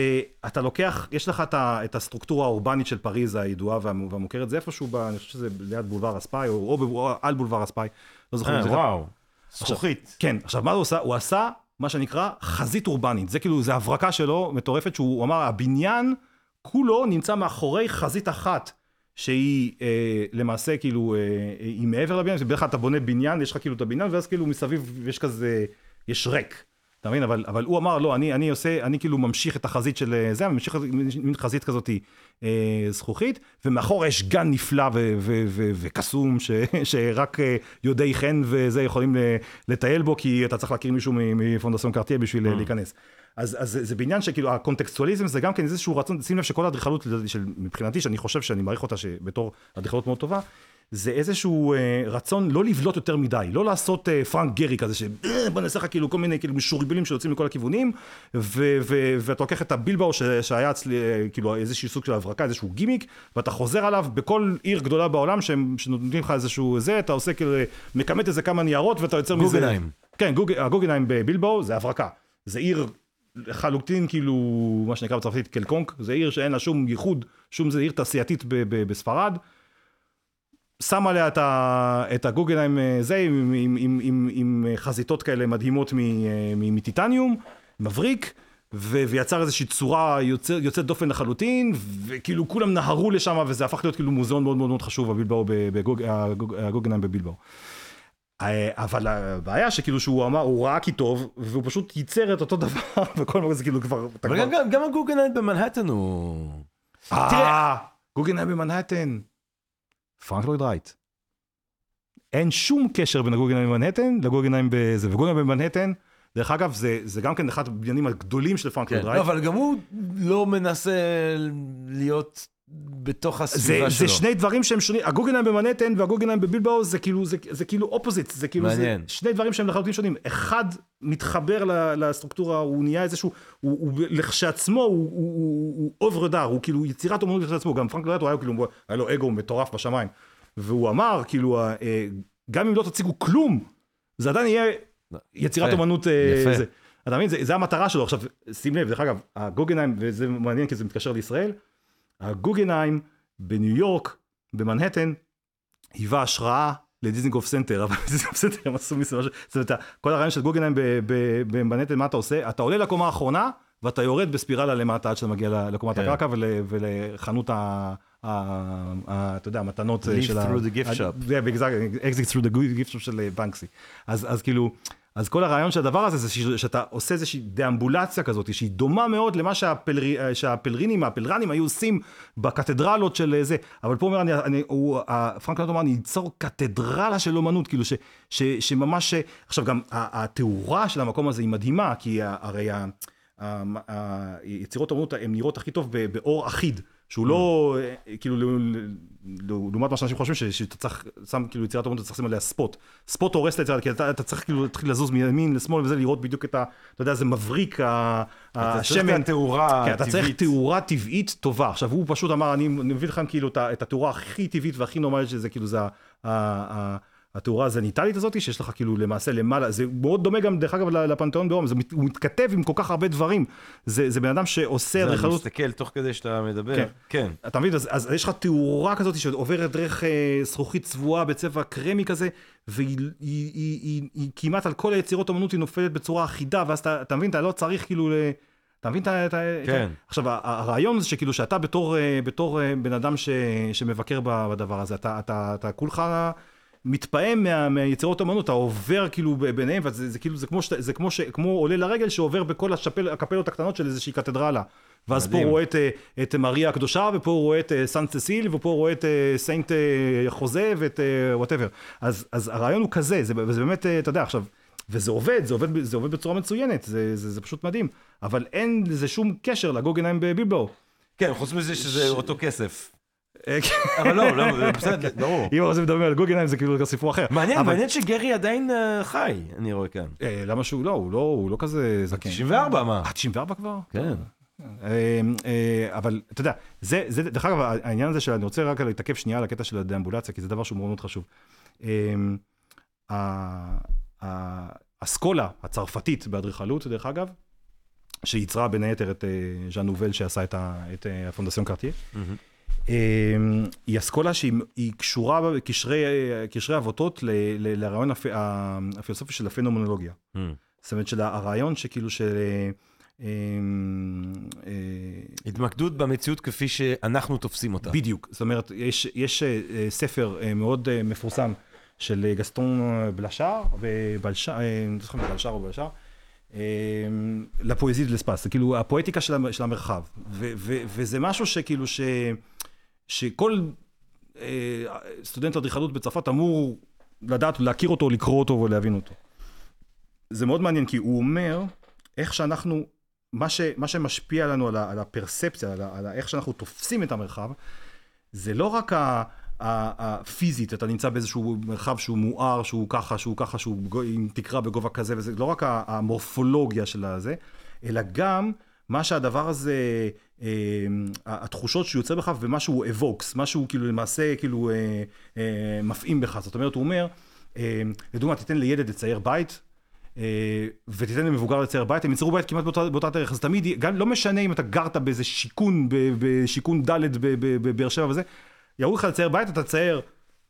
אתה לוקח, יש לך את, ה, את הסטרוקטורה האורבנית של פריז הידועה והמ- והמוכרת, זה איפשהו, ב, אני חושב שזה ליד בולבר אספאי, או, או, ב- או על בולבר אספאי, לא זוכר. אם אה, זה- וואו, זכוכית. כן, עכשיו מה הוא עשה? הוא עשה מה שנקרא חזית אורבנית, זה כאילו, זה הברקה שלו מטורפת, שהוא אמר, הבניין כולו נמצא מאחורי חזית אחת. שהיא אה, למעשה כאילו, אה, היא מעבר לבניין, בדרך כלל אתה בונה בניין, יש לך כאילו את הבניין, ואז כאילו מסביב יש כזה, יש ריק. אתה מבין? אבל, אבל הוא אמר, לא, אני, אני עושה, אני כאילו ממשיך את החזית של אה, זה, ממשיך מין חזית כזאת אה, זכוכית, ומאחורה יש גן נפלא ו- ו- ו- וקסום, ש- <laughs> שרק אה, יודעי חן וזה יכולים ל- לטייל בו, כי אתה צריך להכיר מישהו מ- מפונדסיון קרטייה בשביל אה, להיכנס. אז, אז זה, זה בעניין שכאילו הקונטקסטואליזם זה גם כן איזשהו רצון, שים לב שכל האדריכלות מבחינתי, שאני חושב שאני מעריך אותה בתור אדריכלות מאוד טובה, זה איזשהו אה, רצון לא לבלוט יותר מדי, לא לעשות אה, פרנק גרי כזה, שבוא נעשה לך כאילו כל מיני כאילו משורבלים שיוצאים מכל הכיוונים, ו- ו- ואתה לוקח את הבילבאו ש- שהיה אצלי אה, כאילו איזשהו סוג של הברקה, איזשהו גימיק, ואתה חוזר עליו בכל עיר גדולה בעולם שהם, שנותנים לך איזשהו זה, אתה עושה כאילו, מכמת איזה כמה ניירות ואתה יוצר מזה... גוגנהיים. כן, גוג, הגוגנהיים בבילבאו זה הברקה. זה עיר לחלוטין כאילו, מה שנקרא בצרפתית קלקונק, זה עיר שאין לה שום ייחוד, שום זה עיר תעשייתית ב- ב- בספרד. שם עליה את, ה, את הגוגנהיים אה, זה, עם, עם, עם, עם, עם חזיתות כאלה מדהימות מ- אה, מ- מטיטניום, מבריק. ו- ויצר איזושהי צורה יוצא, יוצאת דופן לחלוטין, וכאילו כולם נהרו לשם, וזה הפך להיות כאילו מוזיאון מאוד מאוד מאוד חשוב, הבילבאו, בגוג- הגוג- הגוגנהיים בבילבאו. אה, אבל הבעיה שכאילו שהוא אמר, הוא ראה כי טוב, והוא פשוט ייצר את אותו דבר, <laughs> וכל מקום זה כאילו כבר... אבל כבר- גם- גם- הגוגנהיים במנהטן הוא... אה, גוגנהיים במנהטן. פרנק לויד רייט. אין שום קשר בין הגוגנהיים במנהטן לגוגנהיים בזה, וגוגנהיים במנהטן, דרך אגב, זה, זה גם כן אחד הבניינים הגדולים של פרנק כן, לויד לא, רייט. אבל גם הוא לא מנסה להיות בתוך זה, הסביבה זה שלו. שני דברים שהם שונים, הגוגנהיים במנהטן והגוגנהיים בבילבאו זה כאילו, זה, זה כאילו opposite, זה כאילו, זה מעניין. שני דברים שהם לחלוטין שונים. אחד מתחבר לסטרוקטורה, הוא נהיה איזשהו, הוא, הוא לכשעצמו, הוא, הוא, הוא, הוא over there, הוא כאילו יצירת אומנות לכשעצמו, גם פרנק לויד הוא היה כאילו, היה לו אגו מטורף בשמיים. והוא אמר, כאילו, אה, גם אם לא תציגו כלום, זה עדיין יהיה יצירת יפה. אומנות, אה, יפה. זה. אתה מבין, זה, זה המטרה שלו. עכשיו, שים לב, דרך אגב, הגוגנהיים, וזה מעניין כי זה מתקשר לישראל, הגוגנהיים בניו יורק, במנהטן, היווה השראה לדיזנגוף סנטר, אבל <laughs> דיזנגוף סנטר הם עשו מזה משהו, זאת אומרת, כל הרעיון של גוגנהיים במנהטן, מה אתה עושה? אתה עולה לקומה האחרונה, ואתה יורד בספירלה למטה עד שאתה מגיע לקומת כן. הקרקע ול- ולחנות ה... אתה יודע, המתנות Leave של ה... through the gift ה- shop. exit through the gift shop של אה, בנקסי. אז, אז כאילו, אז כל הרעיון של הדבר הזה זה שאתה עושה איזושהי דאמבולציה כזאת, שהיא דומה מאוד למה שהפלר, שהפלרינים, הפלרנים היו עושים בקתדרלות של אה, זה. אבל פה אומר, אני, אני, הוא, פרנק לנד אומר, אני אצור קתדרלה של אומנות, כאילו ש, ש, שממש, עכשיו גם התאורה של המקום הזה היא מדהימה, כי הרי ה- היצירות האומנות הן נראות הכי טוב באור אחיד. שהוא לא, אה, כאילו, לעומת מה שאנשים חושבים, שאתה צריך, שם כאילו יצירת אומנות, אתה צריך לשים עליה ספוט. ספוט הורס את היצירה, כי אתה, צריך כאילו להתחיל לזוז מימין לשמאל וזה, לראות בדיוק את ה... אתה יודע, זה מבריק, ה- אתה צריך השמן. את התאורה כן, אתה צריך הטבעית. תאורה טבעית טובה. עכשיו, הוא פשוט אמר, אני מביא לכם כאילו את התאורה הכי טבעית והכי נורמלית שזה, כאילו, זה ה- התאורה הזניטלית הזאת, שיש לך כאילו למעשה למעלה, זה מאוד דומה גם, דרך אגב, לפנתיאון ברום, זה מת- הוא מתכתב עם כל כך הרבה דברים. זה זה בן אדם שעושה זה, אני אדריכלות מסתכל תוך כדי שאתה מדבר. כן. כן. אתה מבין? אז, אז יש לך תאורה כזאת שעוברת דרך אה, זכוכית צבועה בצבע קרמי כזה, והיא היא, היא, היא, היא, היא כמעט על כל היצירות אומנות היא נופלת בצורה אחידה, ואז אתה, אתה מבין, אתה לא צריך כאילו ל... אתה מבין את ה... כן. עכשיו, הרעיון זה שכאילו שאתה בתור, אה, בתור אה, בן אדם ש, שמבקר בדבר הזה, אתה, אתה, אתה כולך מתפעם מה, מהיצירות אתה עובר כאילו ביניהם, וזה זה, כאילו, זה כמו, שת- זה כמו, ש, כמו עולה לרגל שעובר בכל השפל, הקפלות הקטנות של איזושהי קתדרלה. ואז פה מדהים. הוא רואה את, אה, את מריה הקדושה, ופה הוא רואה את אה, סן ססיל, ופה הוא רואה את אה, Saint חוזה ואת whatever. אז, אז הרעיון הוא כזה, זה, וזה באמת, אתה יודע, עכשיו, וזה עובד, זה עובד, זה עובד בצורה מצוינת, זה, זה, זה פשוט מדהים, אבל אין לזה שום קשר לגוגנהיים בבילבאו. כן, חוץ מזה שזה אותו כסף. אה, אבל לא, לא, בסדר, ברור. אם רוצים לדבר על גוגנהיים זה כאילו סיפור אחר. מעניין, מעניין שגרי עדיין אה, חי, אני רואה כאן. אה, למה שהוא לא, הוא לא, לא כזה זקן. 94, מה? אה, 94 כבר? כן. אבל אתה יודע, זה, זה, דרך אגב, העניין הזה של, אני רוצה רק להתעכב שנייה על הקטע של הדאמבולציה, כי זה דבר שהוא מאוד מאוד חשוב. ה- האסכולה הצרפתית באדריכלות, דרך אגב, שייצרה בין היתר את ז'אן נובל שעשה את הפונדסיון קרטייה, היא אסכולה שהיא היא קשורה בקשרי קשרי אבותות לרעיון הפילוסופי של הפנומנולוגיה. מהמם. זאת אומרת, של הרעיון שכאילו של... אה, אה, התמקדות במציאות כפי שאנחנו תופסים אותה. בדיוק, זאת אומרת, יש, יש אה, ספר אה, מאוד מפורסם של גסטון בלשאר, ובלשאר, אני לא זוכר אם בלשאר או בלשאר, אה, לפואזית לספס, זה כאילו הפואטיקה של, המ- של המרחב, וזה משהו שכאילו ש, שכל אה, סטודנט אדריכלות בצרפת אמור לדעת, להכיר אותו, לקרוא אותו ולהבין אותו. זה מאוד מעניין, כי הוא אומר איך שאנחנו, מה, ש, מה שמשפיע לנו על, ה, על הפרספציה, על, ה, על ה, איך שאנחנו תופסים את המרחב, זה לא רק הפיזית, אתה נמצא באיזשהו מרחב שהוא מואר, שהוא ככה, שהוא ככה, שהוא עם תקרה בגובה כזה, וזה לא רק המורפולוגיה של הזה, אלא גם מה שהדבר הזה, אה, התחושות שהוא יוצא בך ומה שהוא אבוקס, מה שהוא כאילו למעשה כאילו אה, אה, מפעים בך. זאת אומרת, הוא אומר, אה, לדוגמה, תיתן לילד לצייר בית, אה, ותיתן למבוגר לצייר בית, הם יצרו בית כמעט באותה, דרך, אז תמיד, גם לא משנה אם אתה גרת באיזה שיכון, בשיכון ד' בבאר שבע וזה, יראו לך לצייר בית, אתה תצייר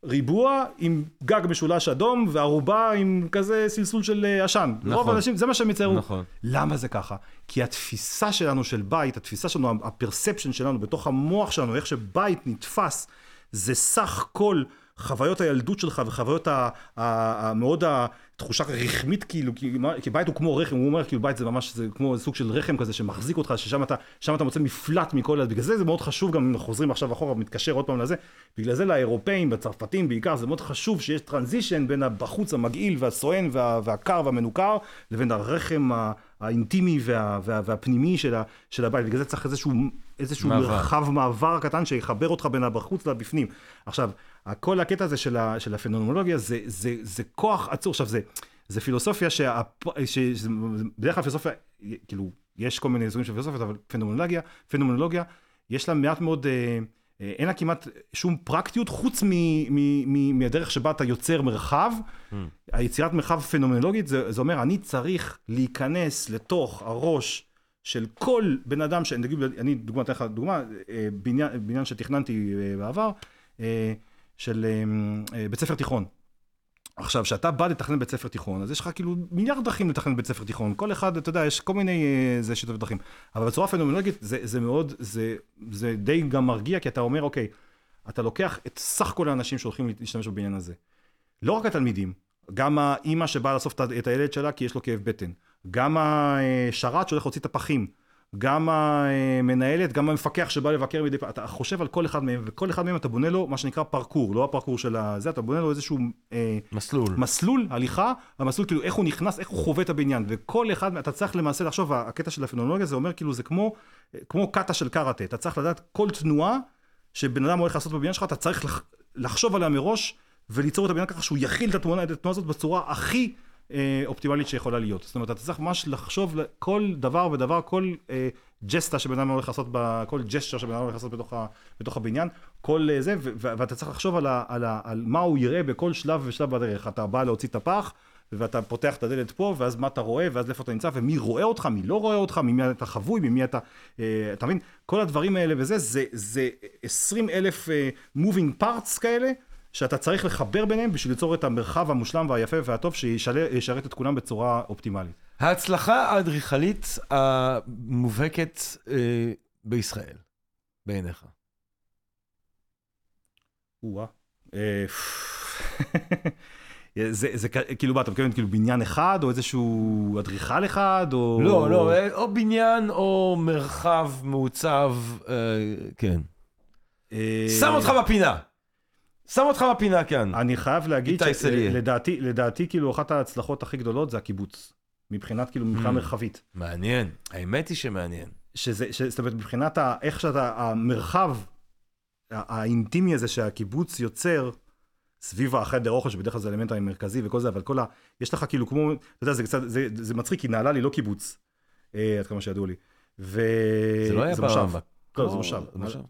ריבוע עם גג משולש אדום, וערובה עם כזה סלסול של אה, עשן. נכון. רוב האנשים, זה מה שהם יציירו. נכון. למה זה ככה? כי התפיסה שלנו של בית, התפיסה שלנו, הפרספשן שלנו בתוך המוח שלנו, איך שבית נתפס, זה סך כל חוויות הילדות שלך וחוויות המאוד התחושה הרחמית כאילו, כי, בית הוא כמו רחם, הוא אומר כאילו בית זה ממש, זה כמו סוג של רחם כזה שמחזיק אותך, ששם אתה, שם אתה מוצא מפלט מכל, בגלל זה זה מאוד חשוב, גם אם חוזרים עכשיו אחורה ומתקשר עוד פעם לזה, בגלל זה לאירופאים, בצרפתים בעיקר, זה מאוד חשוב שיש טרנזישן בין הבחוץ המגעיל והסואן וה, והקר והמנוכר, לבין הרחם ה- האינטימי וה, וה, והפנימי של, ה, של הבית, בגלל זה צריך איזשהו, איזשהו מעבר. מרחב מעבר קטן שיחבר אותך בין הבחוץ לבפנים. עכשיו, כל הקטע הזה של, ה, של הפנומנולוגיה זה, זה, זה כוח עצור. עכשיו, זה, זה פילוסופיה שה... ש, שזה- בדרך כלל פילוסופיה, כאילו, יש כל מיני אזורים של פילוסופיות, אבל פנומנולוגיה, פנומנולוגיה, יש לה מעט מאוד, אה, אה, אין לה כמעט שום פרקטיות, חוץ מ, מ, מ, מהדרך שבה אתה יוצר מרחב. היצירת מרחב פנומנולוגית, זה, זה אומר, אני צריך להיכנס לתוך הראש של כל בן אדם, שאני אני דוגמא, אתן לך דוגמה, אה, בניין, בניין שתכננתי אה, בעבר, של אה, אה, בית ספר תיכון. עכשיו, כשאתה בא לתכנן בית ספר תיכון, אז יש לך כאילו מיליארד דרכים לתכנן בית ספר תיכון. כל אחד, אתה יודע, יש כל מיני אה, זה שיטות ודרכים. אבל בצורה פנומנולוגית זה, זה מאוד, זה, זה די גם מרגיע, כי אתה אומר, אוקיי, אתה לוקח את סך כל האנשים שהולכים להשתמש בבניין הזה. לא רק התלמידים, גם האימא שבאה לאסוף את הילד שלה כי יש לו כאב בטן. גם השרת שהולך להוציא את הפחים. גם המנהלת, גם המפקח שבא לבקר מדי פעם. אתה חושב על כל אחד מהם, וכל אחד מהם אתה בונה לו מה שנקרא פרקור, לא הפרקור של הזה, אתה בונה לו איזשהו אה, מסלול. מסלול הליכה, המסלול כאילו איך הוא נכנס, איך הוא חווה את הבניין, וכל אחד, אתה צריך למעשה לחשוב, הקטע של הפנומנולוגיה זה אומר כאילו זה כמו, כמו קאטה של קראטה, אתה צריך לדעת כל תנועה שבן אדם הולך לעשות בבניין שלך, אתה צריך לח, לחשוב עליה מראש, וליצור את הבניין ככה שהוא יכיל את התנועה הזאת בצורה הכי אופטימלית שיכולה להיות. זאת אומרת, אתה צריך ממש לחשוב כל דבר ודבר, כל אה, ג'סטה שבן אדם הולך לעשות, ב, כל ג'סטה שבן אדם הולך לעשות בתוך, ה, בתוך הבניין, כל אה, זה, ו, ואתה צריך לחשוב על, ה, על, ה, על מה הוא יראה בכל שלב ושלב בדרך. אתה בא להוציא את הפח, ואתה פותח את הדלת פה, ואז מה אתה רואה, ואז איפה אתה נמצא, ומי רואה אותך, מי לא רואה אותך, ממי אתה חבוי, ממי אתה... אה, אתה מבין? כל הדברים האלה וזה, זה, זה 20 אלף אה, moving parts כאלה, שאתה צריך לחבר ביניהם בשביל ליצור את המרחב המושלם והיפה והטוב שישרת את כולם בצורה אופטימלית. ההצלחה האדריכלית המובהקת אה, בישראל, בעיניך. או-אה. אה, <laughs> זה, זה כאילו, מה, אתה מתכוון כאילו בניין אחד, או איזשהו אדריכל אחד, או... לא, לא, אה, או בניין או מרחב מעוצב, אה, כן. אה, שם אותך בפינה. שם אותך בפינה כאן. אני חייב להגיד. שלדעתי, לדעתי, כאילו, אחת ההצלחות הכי גדולות זה הקיבוץ. מבחינת, כאילו, מבחינה Mm. מרחבית. מעניין, האמת היא שמעניין. שזה, ש- זאת אומרת, מבחינת איך שאתה, המרחב האינטימי הזה שהקיבוץ יוצר, סביב החדר אוכל, שבדרך כלל זה האלמנט המרכזי וכל זה, אבל כל ה... יש לך כאילו כמו, אתה יודע, זה קצת, זה, זה מצחיק, כי נהלל היא לא קיבוץ, אה, עד כמה שידוע לי. ו... זה לא היה מושב. לא, זה מושב.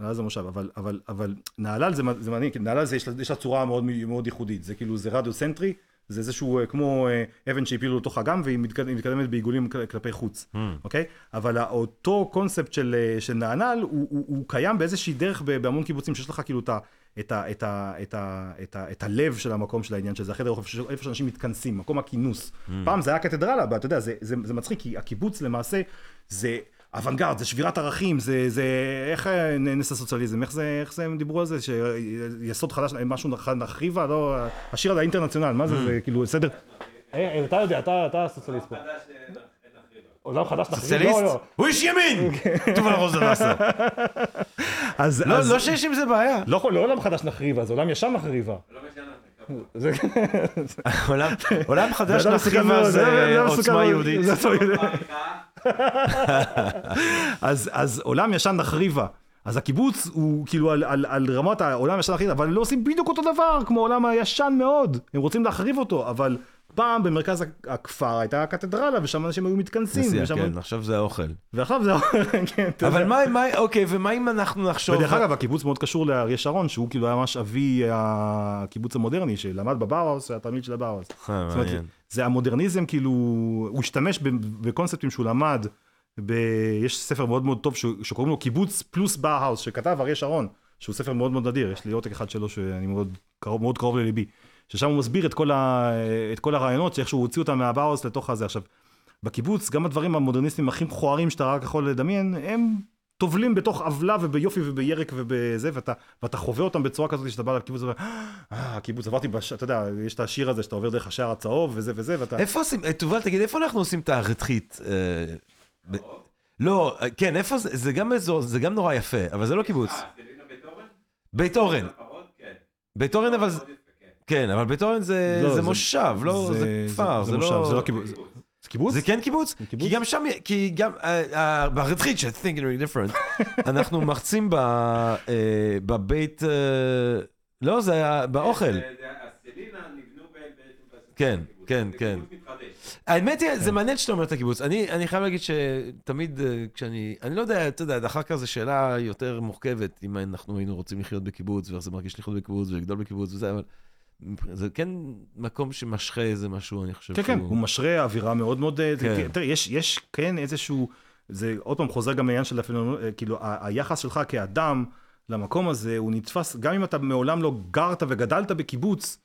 נהלל זה מושב, אבל, אבל, אבל נהלל זה, זה מעניין, כי נהלל זה, יש לה, צורה מאוד, מאוד ייחודית, זה כאילו, זה רדיו-סנטרי, זה איזשהו אה, כמו אה, אבן שהפילו לתוך אגם, והיא מתקד- היא מתקדמת בעיגולים כל- כלפי חוץ. Hmm. אוקיי? אבל אותו קונספט של, אה, של נענל, הוא, קיים באיזושהי דרך בהמון קיבוצים, שיש לך כאילו את, ה, את, ה, את, ה, את, ה, את, ה, את הלב של המקום של העניין, שזה החדר אוכל, איפה שאנשים מתכנסים, מקום הכינוס. Hmm. פעם זה היה קתדרלה, אבל אתה יודע, זה, זה, זה מצחיק, כי הקיבוץ למעשה זה... אוונגרד, זה שבירת ערכים, זה, זה, איך אה, נס הסוציאליזם, איך זה, איך זה הם דיברו על זה, שיסוד חדש, משהו נחריבה, לא, השיר על האינטרנציונל, מה זה, זה כאילו, סדר, אה, אתה יודע, אתה, אתה הסוציאליסט פה. אה. עולם חדש נחריב, סוציאליסט? לא, לא. הוא איש ימין! <laughs> רוזנבסר. אז, לא, אז, לא שיש עם זה בעיה. לא, לא עולם חדש נחריבה, זה עולם ישן נחריבה. לא עולם- חדש נחריבה זה <laughs> עוצמה. יהודית. <laughs> אז, אז עולם ישן נחריבה. אז הקיבוץ הוא כאילו על, על, על רמת העולם ישן נחריבה, אבל לא עושים בדיוק אותו דבר כמו העולם הישן מאוד. הם רוצים להחריב אותו, אבל פעם במרכז הכפר הייתה קתדרלה, ושם אנשים היו מתכנסים. נסיעה, ושם... כן, עכשיו זה האוכל. ועכשיו זה... <laughs> כן, אתה אבל. מה, מה, אוקיי, ומה אם אנחנו נחשוב... ודרך אגב, הקיבוץ מאוד קשור לאריה שרון, שהוא כאילו היה ממש אבי הקיבוץ המודרני, שלמד בבאוהאוס, שהיה תלמיד של הבאוהאוס. אה, זאת אומרת, מעניין. זה המודרניזם, כאילו, הוא השתמש בקונספטים שהוא למד, ב... יש ספר מאוד מאוד טוב ש... שקוראים לו קיבוץ פלוס באהאוס, שכתב אריה שרון, שהוא ספר מאוד מאוד נדיר, יש לי עותק אחד שלו שאני מאוד קרוב, מאוד קרוב לליבי, ששם הוא מסביר את כל, ה... את כל הרעיונות, שאיך שהוא הוציא אותם מהבאהאוס לתוך הזה. עכשיו, בקיבוץ, גם הדברים המודרניסטיים הכי מכוערים שאתה רק יכול לדמיין, הם טובלים בתוך עוולה וביופי ובירק ובזה, ואתה, ואתה חווה אותם בצורה כזאת שאתה בא לקיבוץ ואומר, אה, הקיבוץ, עברתי, בש... אתה יודע, יש את השיר הזה שאתה עובר דרך השער הצהוב וזה וזה, ואתה... איפה עושים, תובל, תגיד, איפה אנחנו עושים את הרתחית? אה, לא, אה, כן, איפה זה, זה גם אזור, זה גם נורא יפה, אבל זה לא קיבוץ. אה, סלינה בית אורן? בית אורן. כן. בית אורן, אבל, זה- כן. אבל בית אורן זה לא, זה זה- מושב, לא, זה כפר, זה מושב, זה לא... לא קיבוץ. זה קיבוץ? זה כן קיבוץ? זה קיבוץ? כי גם שם, כי גם, אה, אה, ברתחית, ש- think really different, <laughs> אנחנו מחצים ב- אה, בבית, אה, לא, זה היה באוכל. זה- זה- כן. כן, זה כן. האמת היא, זה כן. מעניין שאתה אומר את הקיבוץ. אני, אני חייב להגיד שתמיד אה, כשאני, אני לא יודע, אתה יודע, אחר כך זו שאלה יותר מורכבת, אם אנחנו היינו רוצים לחיות בקיבוץ, ואיך זה מרגיש לחיות בקיבוץ, ולגדול בקיבוץ וזה, אבל זה כן מקום שמשחה איזה משהו, אני חושב כן, כן, הוא משרה אווירה מאוד מאוד... אה, זה- כן. תראה, יש, יש כן איזשהו... זה עוד פעם חוזר גם לעניין של הפנומנ... אה, כאילו, היחס שלך כאדם למקום הזה, הוא נתפס, גם אם אתה מעולם לא גרת וגדלת בקיבוץ,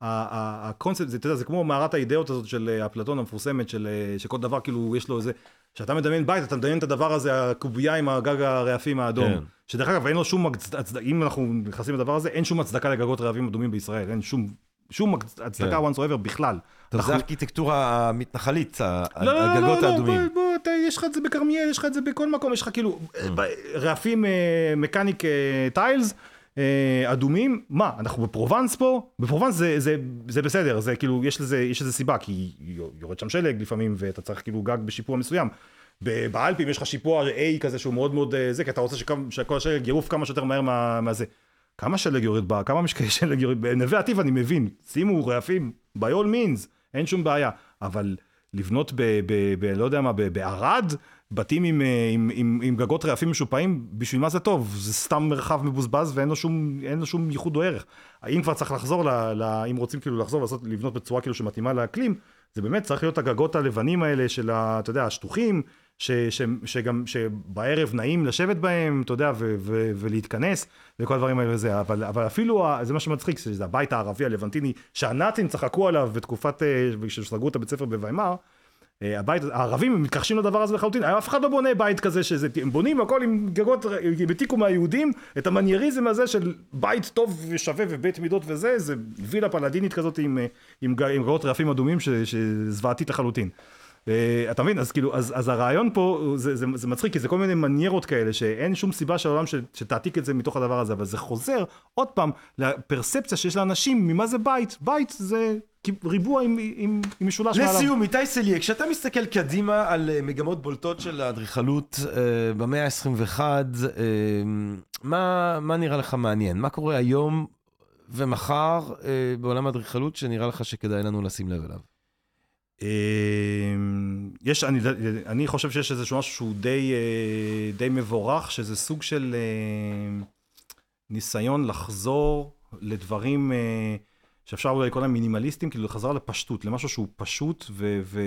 הקונספט, זה, אתה יודע, זה כמו מערת האידאות הזאת של אה, אפלטון המפורסמת, של שכל דבר כאילו יש לו איזה... כשאתה מדמיין בית, אתה מדמיין את הדבר הזה, הקובייה עם הגג הרעפים האדום. כן. שדרך אגב, אין לו שום הצדקה, אם אנחנו נכנסים לדבר הזה, אין שום הצדקה לגגות רעבים אדומים בישראל, אין שום, שום הצדקה כן. once or ever בכלל. טוב, אנחנו- זה הארכיטקטורה המתנחלית, לא, לא, לא, הגגות לא, האדומים. בוא, בוא, אתה, יש לך את זה בכרמיאל, יש לך את זה בכל מקום, יש לך כאילו ב- רעפים מקניק אה, טיילס. אה, אדומים, מה, אנחנו בפרובנס פה? בפרובנס זה, זה, זה בסדר, זה כאילו, יש לזה, יש לזה סיבה, כי יורד שם שלג לפעמים, ואתה צריך כאילו גג בשיפוע מסוים. באלפים יש לך שיפוע A כזה שהוא מאוד מאוד אה, זה, כי אתה רוצה שכמה- שכל השלג יעוף כמה שיותר מהר מה, מהזה. כמה שלג יורד בה, כמה משקעי <laughs> שלג יורד, בנווה עתיב אני מבין, שימו רעפים, by all means, אין שום בעיה, אבל לבנות ב... ב, ב לא יודע מה, בערד, בתים עם, אה, עם, עם, עם גגות רעפים משופעים, בשביל מה זה טוב? זה סתם מרחב מבוזבז ואין לו שום, לו שום ייחוד או ערך. אם כבר צריך לחזור, ל, ל, אם רוצים כאילו לחזור ולעשות, לבנות בצורה כאילו שמתאימה לאקלים, זה באמת צריך להיות הגגות הלבנים האלה של, ה, אתה יודע, השטוחים, ש, ש, שגם, שבערב נעים לשבת בהם, אתה יודע, ו, ו, ולהתכנס, וכל הדברים האלה וזה, אבל, אבל אפילו, זה מה שמצחיק, שזה הבית הערבי הלבנטיני, שהנאצים צחקו עליו בתקופת, אה, כשסגרו את הבית ספר בוויימאר, הבית, הערבים מתכחשים לדבר הזה לחלוטין, אף אחד לא בונה בית כזה שזה, הם בונים הכל עם גגות, הם העתיקו מהיהודים, את המנייריזם הזה של בית טוב ושווה ובית מידות וזה, זה וילה פלדינית כזאת עם, אה, עם, ג- עם גגות רעפים אדומים ש- שזוועתית לחלוטין. אה, אתה מבין? אז כאילו, אז, אז הרעיון פה, זה, זה, זה מצחיק, כי זה כל מיני מניירות כאלה, שאין שום סיבה שהעולם ש, שתעתיק את זה מתוך הדבר הזה, אבל זה חוזר, עוד פעם, לפרספציה שיש לאנשים ממה זה בית. בית זה ריבוע עם, עם, עם משולש מעליו. לסיום, איתי סליה, כשאתה מסתכל קדימה על אה, מגמות בולטות של האדריכלות אה, במאה ה-21, אה, מה, מה נראה לך מעניין? מה קורה היום ומחר אה, בעולם האדריכלות שנראה לך שכדאי לנו לשים לב אליו? אמ, יש, אני, אני חושב שיש איזשהו משהו שהוא די, אה, די מבורך, שזה סוג של אה, ניסיון לחזור לדברים אה, שאפשר אולי לקרוא להם מינימליסטים, כאילו לחזור לפשטות, למשהו שהוא פשוט ו, ו,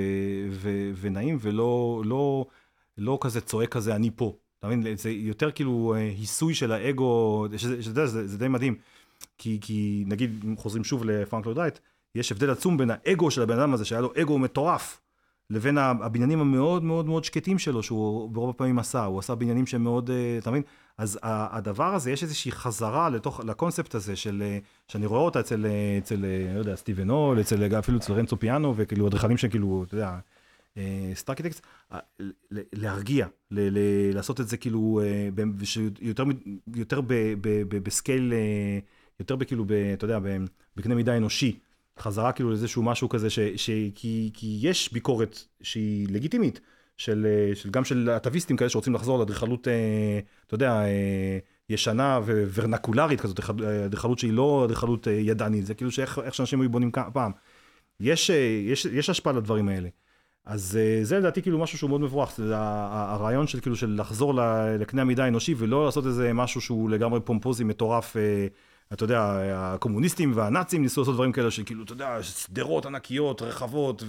ו, ונעים ולא לא, לא כזה צועק כזה, אני פה. אתה מבין? זה יותר כאילו אה, היסוי של האגו, שזה, שזה, זה, זה די מדהים. כי, כי נגיד, חוזרים שוב לפרנק לודייט, יש הבדל עצום בין האגו של הבן אדם הזה, שהיה לו אגו מטורף, לבין הבניינים המאוד מאוד מאוד שקטים שלו, שהוא ברוב הפעמים עשה, הוא עשה בניינים שהם מאוד, אה, אתה מבין? אז הדבר הזה, יש איזושהי חזרה לתוך, לקונספט הזה של, אה, שאני רואה אותה אצל, אה, אצל, לא יודע, סטיבן הול, אצל, אפילו אצל רנצו פיאנו, וכאילו אדריכלים שכאילו, אתה יודע, starchitects, להרגיע, לעשות את זה כאילו, יותר ב- ב scale, יותר בכאילו, אתה יודע, בקנה מידה אנושי. חזרה כאילו לאיזשהו משהו כזה, ש, ש, כי, כי יש ביקורת שהיא לגיטימית, של, אה, של גם של אטביסטים כאלה שרוצים לחזור לאדריכלות, אה, אתה יודע, אה, ישנה וורנקולרית כזאת, אדריכלות שהיא לא אדריכלות אה, ידענית, זה כאילו שאיך איך שאנשים היו בונים פעם. יש, אה, יש, יש השפעה לדברים האלה. אז אה, זה לדעתי כאילו משהו שהוא מאוד מבורך, זה הרעיון של כאילו של לחזור לקנה המידה האנושי ולא לעשות איזה משהו שהוא לגמרי פומפוזי מטורף. אה, אתה יודע, הקומוניסטים והנאצים ניסו לעשות דברים כאלה שכאילו, אתה יודע, שדרות ענקיות, רחבות,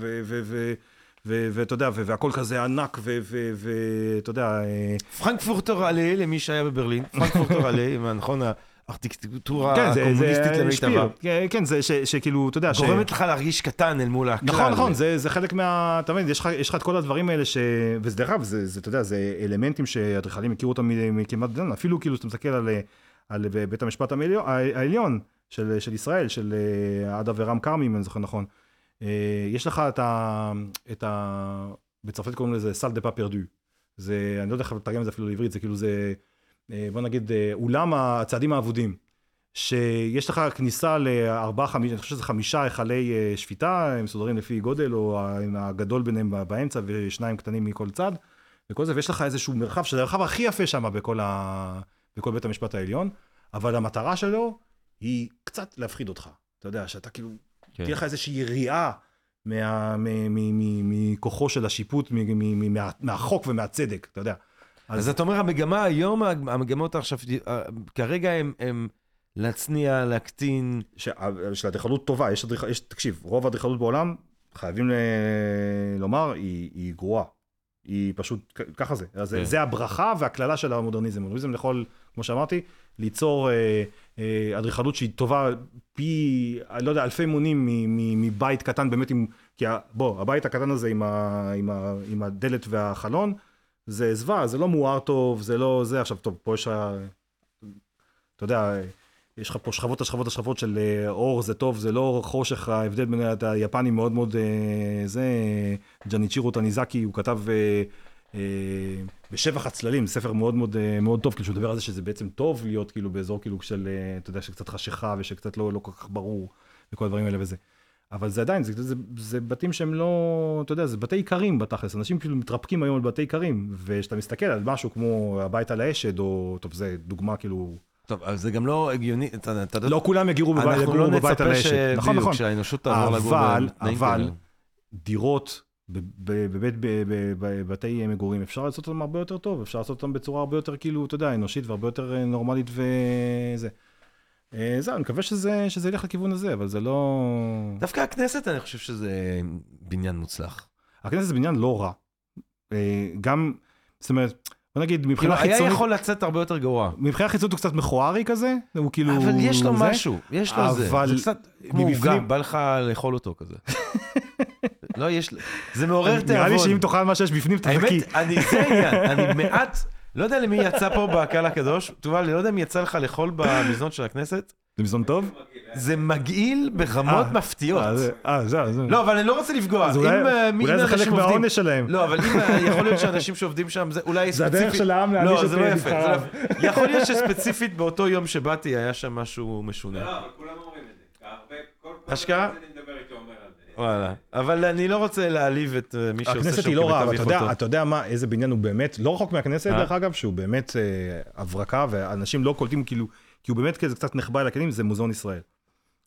ואתה יודע, והכל כזה ענק, ואתה יודע, אה, פרנקפורטר עלה, למי שהיה בברלין, פרנקפורטר עלה, נכון, הארכיטקטורה כן, הקומוניסטית למיטבה. כן, כן, זה ש- שכאילו, אתה יודע, ש- גורמת לך להרגיש קטן אל מול הכלל. נכון, נכון, זה, זה חלק מה... אתה מבין, יש לך, את כל הדברים האלה ש... וזה דרך אגב, זה, אתה יודע, זה אלמנטים שאדריכלים הכירו אותם מכמעט אפילו כאילו שאתה מסתכל על, על בית המשפט העליון, העליון של, של ישראל, של אה, עדה ורם כרמי, אם אני זוכר נכון. אה, יש לך את ה... את ה... בצרפת קוראים לזה סל דה פא פרדו. זה, אני לא יודע איך לתרגם את זה אפילו לעברית, זה כאילו זה, אה, בוא נגיד, אה, אולם הצעדים האבודים. שיש לך כניסה לארבעה, חמישה, אני חושב שזה חמישה היכלי אה, שפיטה, הם מסודרים לפי גודל, או הגדול ביניהם באמצע, ושניים קטנים מכל צד, וכל זה, ויש לך איזשהו מרחב, שזה המרחב הכי יפה שם בכל, ה... בכל בית המשפט העליון, אבל המטרה שלו היא קצת להפחיד אותך. אתה יודע, שאתה כאילו, כן. תהיה לך איזושהי יריעה מה- מכוחו של השיפוט, מ- מ- מ- מה- מהחוק ומהצדק, אתה יודע. אז אתה אומר, המגמה היום, המגמות עכשיו, כרגע הם להצניע, להקטין. ש- של אדריכלות טובה, יש אדריכלות, יש, תקשיב, רוב האדריכלות בעולם, חייבים ל... לומר, היא, היא גרועה. היא פשוט, ככה זה. אז כן. זה הברכה והקללה של המודרניזם. המודרניזם יכול, כמו שאמרתי, ליצור אה, אה, אדריכלות שהיא טובה פי, אני לא יודע, אלפי מונים מבית קטן, באמת עם... כי בוא, הבית הקטן הזה עם, ה, עם, ה, עם הדלת והחלון, זה זוועה, זה לא מואר טוב, זה לא זה. עכשיו, טוב, פה יש... ה- אתה יודע, יש לך פה שכבות על שכבות על שכבות של אה, אור זה טוב, זה לא חושך, ההבדל בין היפנים מאוד מאוד, זה, ג'ניצ'ירו טניזקי, הוא כתב בשבח הצללים, ספר מאוד מאוד אה, מאוד טוב, כאילו שהוא מדבר על זה שזה בעצם טוב להיות כאילו באזור כאילו של, אה, אתה יודע, שקצת חשיכה ושקצת לא, לא כל כך ברור, וכל הדברים האלה וזה. אבל זה עדיין, זה, זה, זה בתים שהם לא, אתה יודע, זה בתי איכרים בתכלס, אנשים כאילו מתרפקים היום על בתי איכרים, וכשאתה מסתכל על משהו כמו הבית על האשד, או, טוב, זה דוגמה כאילו... טוב, אבל זה גם לא הגיוני, אתה אתה יודע, לא כולם יגירו בבית, לא בבית על האשד. נכון, נכון. שהאנושות תעבור לגור אבל, בתנאים אבל, כאלה. דירות ב- ב- בבית, בבתי מגורים, אפשר לעשות אותם הרבה יותר טוב, אפשר לעשות אותם בצורה הרבה יותר כאילו, אתה יודע, אנושית והרבה יותר אה, נורמלית וזה. אה, זהו, אני מקווה שזה, שזה ילך לכיוון הזה, אבל זה לא... דווקא הכנסת, אני חושב שזה בניין מוצלח. הכנסת זה בניין לא רע. אה, גם, זאת אומרת, בוא נגיד, כאילו, מבחינה היה חיצונית, יכול לצאת הרבה יותר גרוע. מבחינה חיצונית הוא קצת מכוערי כזה, הוא כאילו... אבל יש לו זה. משהו, יש לו זה. אבל זה קצת כמו עוגה, בא לך לאכול אותו כזה. <laughs> לא, יש... זה מעורר תיאבון. נראה לי שאם תאכל מה שיש בפנים, תחכי. האמת, אני, זה העניין, אני מעט, לא יודע למי יצא פה בקהל הקדוש, תובל, אני לא יודע אם יצא לך לאכול במזנון של הכנסת, זה מזון טוב? זה מגעיל ברמות אה, מפתיעות. אה, זה- אה, זהו, זהו. לא, אבל אני לא רוצה לפגוע. אז אולי- אה, זה חלק. מהעונש שלהם. לא, אבל אם יכול להיות שאנשים שעובדים שם, זה אולי זה ספציפית... הדרך של העם להעניש לא, את זה לא. זה לא נבחריו. יפה. יכול להיות שספציפית באותו יום שבאתי, היה שם משהו משונה. לא, אבל כולם אומרים את זה. הרבה, כל פעם אשכרה? שאני מדבר איתו אומר על זה. וואלה. אבל אני לא רוצה להעליב את אה, מי שעושה שם הכנסת היא לא רעה, אבל אתה יודע. אתה יודע מה, איזה בניין הוא באמת, לא רחוק מהכנסת אה? דרך אגב, שהוא באמת אה, הברקה, ואנשים לא קולטים כאילו, כי הוא באמת כזה קצת נחבא אל הכלים, זה מוזיאון ישראל.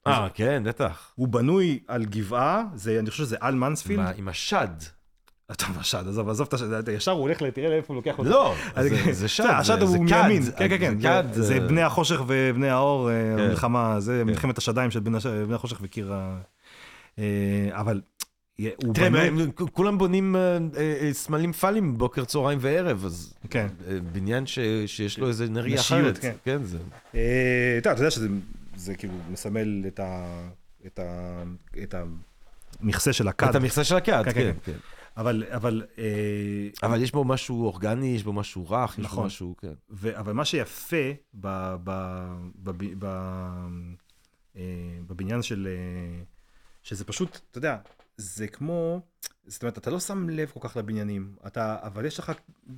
אה, כן, בטח. הוא בנוי על גבעה, זה, אני חושב שזה על מנספילד. מה, עם השד. אתה משד, עזוב, עזוב את השד, ישר הוא הולך, תראה לאיפה הוא לוקח אותו. לא, זה- <laughs> שד, השד זה- זה הוא מימין, כן, כן, כן, זה בני החושך ובני האור, אה, כן. המלחמה, זה מלחמת השדיים של בני החושך וקיר ה... אה, אבל תראה, כולם בונים אה, אה, סמלים פאלים בוקר, צהריים וערב, אז כן. בניין שיש לו איזה נשיות, אחרת. כן. כן, זה... אתה יודע שזה זה כאילו מסמל את המכסה של הכד. את המכסה של הכד, כן, כן. אבל, אבל, אבל יש בו משהו אורגני, יש בו משהו רך, יש בו נכון. משהו, כן. אבל מה שיפה ב, ב, ב, ב, ב, בבניין של... שזה פשוט, אתה יודע, זה כמו... זאת אומרת, אתה לא שם לב כל כך לבניינים, אתה, אבל יש לך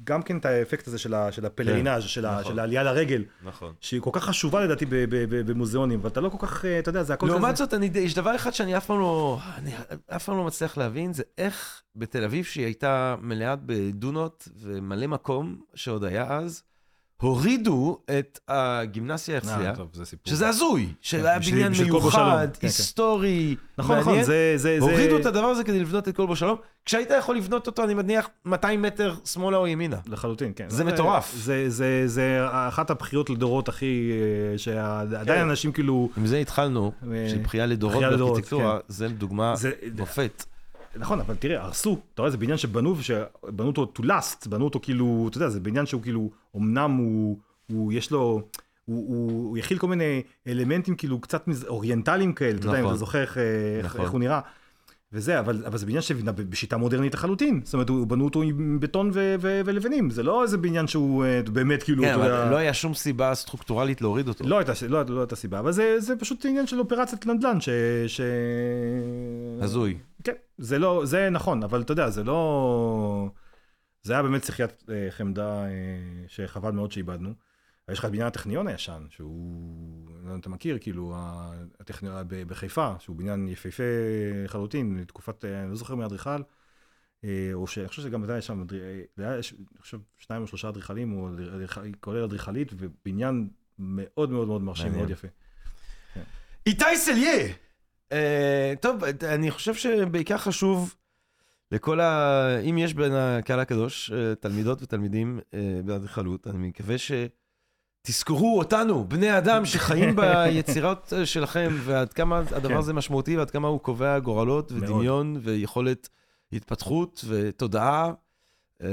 גם כן את האפקט הזה של, ה, של הפלרינאז', של, ה, נכון. של העלייה לרגל, נכון. שהיא כל כך חשובה לדעתי ב- ב- ב- במוזיאונים, ואתה לא כל כך, אה, אתה יודע, זה הכל כזה... לעומת זאת, אני, יש דבר אחד שאני אף פעם לא, אני אף פעם לא מצליח להבין, זה איך בתל אביב, שהיא הייתה מלאה בדונות ומלא מקום, שעוד היה אז, הורידו את הגימנסיה אה, הרצליה. שזה הזוי, שהיה בשביל- בניין. מיוחד, כן, כן. היסטורי, נכון, נכון. זה... זה, זה... הורידו את הדבר הזה כדי לבנות את כלבו שלום, כשהיית יכול לבנות אותו, אני מניח, 200 מטר שמאלה או ימינה. לחלוטין, כן. זה מטורף. זה, זה, זה אחת הבכיות לדורות הכי... אה, שעדיין כן. אנשים כאילו... עם זה התחלנו, אה, של בכייה לדורות בארכיטקטורה, זה דוגמה מופת. נכון, אבל תראה, הרסו, אתה רואה, זה בניין שבנו, שבנו אותו to last, בנו אותו כאילו, אתה יודע, זה בניין שהוא כאילו, אמנם הוא, הוא יש לו, הוא, הוא, הוא יכיל כל מיני אלמנטים כאילו קצת מז- אוריינטליים כאלה, אתה יודע, אם נכון. אתה זוכר איך, איך, נכון. איך הוא נראה. וזה, אבל, אבל זה בניין שנבנה בשיטה מודרנית לחלוטין. זאת אומרת, הוא- בנו אותו עם בטון ו- ו- ולבנים, זה לא איזה בניין שהוא אה, באמת כאילו, כן, יודע... אבל לא היה שום סיבה סטרוקטורלית להוריד אותו. לא הייתה, לא, לא הייתה סיבה, אבל זה, זה פשוט עניין של אופרציית נדל"ן, ש... ש... הזוי. כן, זה לא, זה נכון, אבל אתה יודע, זה לא... זה היה באמת שיחיית אה, חמדה אה, שחבל מאוד שאיבדנו. יש לך את בניין הטכניון הישן, שהוא, לא יודע אם אתה מכיר, כאילו, הטכניון בחיפה, שהוא בניין יפהפה לחלוטין, לתקופת, אה, אני לא זוכר מי האדריכל, אה, או שאני חושב שגם היה שם, אני חושב, שניים או שלושה אדריכלים, או כולל אדריכלית, ובניין מאוד מאוד מאוד מרשים. מאוד יפה. איתי סליה! אה, טוב, אני חושב שבעיקר חשוב לכל ה... אם יש בין הקהל הקדוש תלמידות ותלמידים באדריכלות, אני מקווה שתזכרו אותנו, בני אדם שחיים ביצירות אה, שלכם, ועד כמה הדבר כן. הזה משמעותי, ועד כמה הוא קובע גורלות מאוד. ודמיון ויכולת התפתחות ותודעה. אה,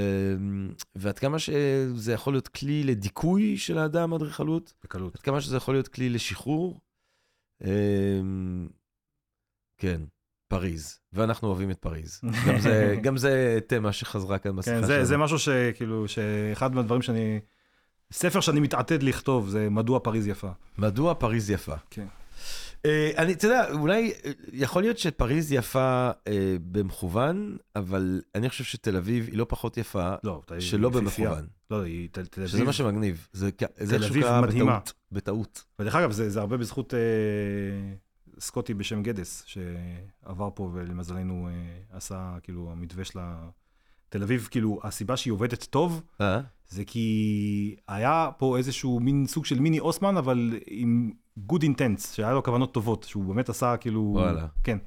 ועד כמה שזה יכול להיות כלי לדיכוי של האדם, אדריכלות, בקלות. עד כמה שזה יכול להיות כלי לשחרור. אמ, כן, פריז, ואנחנו אוהבים את פריז. גם זה, <laughs> גם זה תמה שחזרה כאן בשיחה כן, שלנו. זה, זה משהו שכאילו, שאחד מהדברים שאני, ספר שאני מתעתד לכתוב, זה מדוע פריז יפה. מדוע פריז יפה? כן. אה, אני, אתה יודע, אולי, אה, יכול להיות שפריז יפה אה, במכוון, אבל אני חושב שתל אביב היא לא פחות יפה, לא, שלא. במכוון. לא, היא תל תל שזה אביב. מה שמגניב. זה זה תל אביב מדהימה. בטעות. בטעות. ודרך אגב, זה, זה הרבה בזכות אה, סקוטי בשם גדס, שעבר פה ולמזלנו אה, עשה, כאילו, המתווה של ה- תל אביב, כאילו, הסיבה שהיא עובדת טוב, אה? זה כי היה פה איזשהו מין סוג של מיני אוסמן, אבל עם good intents, שהיה לו כוונות טובות, שהוא באמת עשה כאילו... וואלה. כן.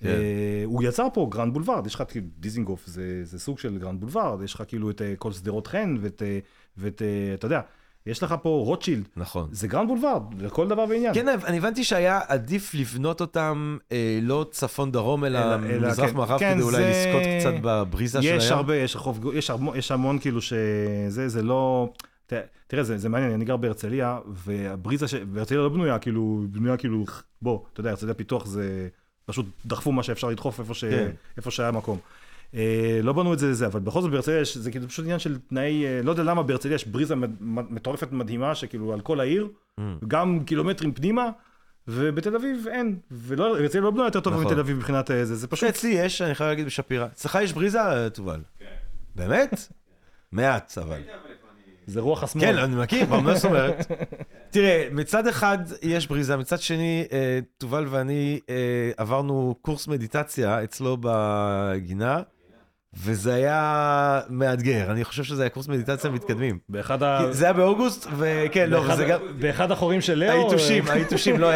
כן. אה, הוא יצר פה grand boulevard, יש לך כאילו דיזנגוף, זה, זה סוג של grand boulevard, יש לך כאילו את אה, כל שדרות חן, ואת, אה, ואת, אתה יודע, יש לך פה רוטשילד, נכון. זה grand boulevard, לכל דבר ועניין. כן, אני הבנתי שהיה עדיף לבנות אותם אה, לא צפון-דרום, אלא אלא- מזרח-מערב, כן, כדי אולי זה- לזכות קצת בבריזה של הים. יש הרבה, יש רחוב, יש, המון, יש המון כאילו שזה, זה לא... ת- תראה, זה, זה מעניין, אני גר בהרצליה, והבריזה, ש... והרצליה לא בנויה, כאילו, בנויה כאילו, בוא, אתה יודע, הרצליה פיתוח זה פשוט דחפו מה שאפשר לדחוף איפה, ש... כן. איפה שהיה מקום. אה, לא בנו את זה לזה, אבל בכל זאת בהרצליה יש, זה כאילו פשוט עניין של תנאי, אה, לא יודע למה בהרצליה יש בריזה מטורפת מדהימה, שכאילו על כל העיר, Mm. גם קילומטרים פנימה, ובתל אביב אין, ולא, הרצליה לא בנויה יותר טוב נכון. מתל אביב מבחינת אה, זה, זה פשוט, אצלי יש, אני חייב להגיד בשפירא. אצלך יש בריזה, תובל? כן. באמת? מעט, אבל. זה רוח השמאל. כן, אני מכיר, מה זאת אומרת? <laughs> תראה, מצד אחד יש בריזה, מצד שני, אה, תובל ואני אה, עברנו קורס מדיטציה אצלו בגינה, וזה היה מאתגר. אני חושב שזה היה קורס מדיטציה מתקדמים. באחד, ה... זה היה באוגוסט, וכן, לא, וזה גם... באחד החורים של לאו, היתושים, אה, היתושים, לא,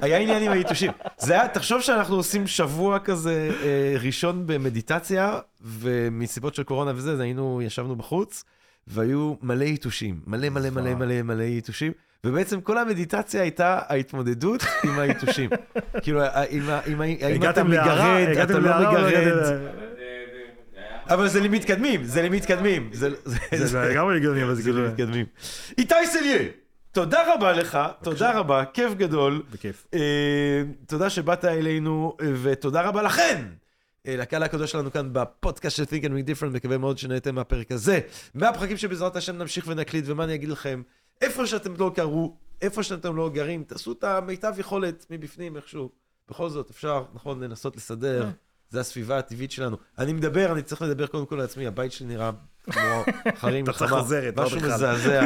היה, עניין עם היתושים. זה היה, תחשוב שאנחנו עושים שבוע כזה אה, ראשון במדיטציה, ומסיבות של קורונה וזה, אז היינו, ישבנו בחוץ, והיו מלא יתושים, מלא מלא מלא מלא מלא יתושים, ובעצם כל המדיטציה הייתה ההתמודדות עם היתושים. כאילו, האם אתה מגרד, אתה לא להערה, או מגרד. הגעתם- אבל זה- זה- זה היה... אבל זה למתקדמים, זה למתקדמים. זה- זה- זה לגמרי הגיוני, אבל זה זה כאילו... למתקדמים. איתי סליה, תודה רבה לך, תודה רבה, כיף גדול. בכיף. אה, תודה שבאת אלינו, אה, ותודה רבה לכן. אה, לקהל הקדוש שלנו כאן בפודקאסט של Think and Make Different, מקווה מאוד שנהנתם מהפרק הזה. מהפרקים שבעזרת השם נמשיך ונקליט, ומה אני אגיד לכם, איפה שאתם לא גרו, איפה שאתם לא גרים, תעשו את המיטב יכולת מבפנים איכשהו. בכל זאת, אפשר, נכון, לנסות לסדר, זה הסביבה הטבעית שלנו. אני מדבר, אני צריך לדבר קודם כל לעצמי, הבית שלי נראה כמו <laughs> חרים מלחמה, לא משהו. מזעזע.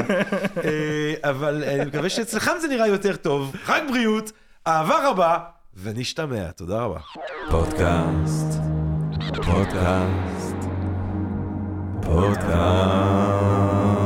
אה, אבל אני מקווה שאצלכם זה נראה יותר טוב. חג בריאות, אהבה רבה, ונשתמע. תודה רבה. פודקאסט, פודקאסט, פודקאסט.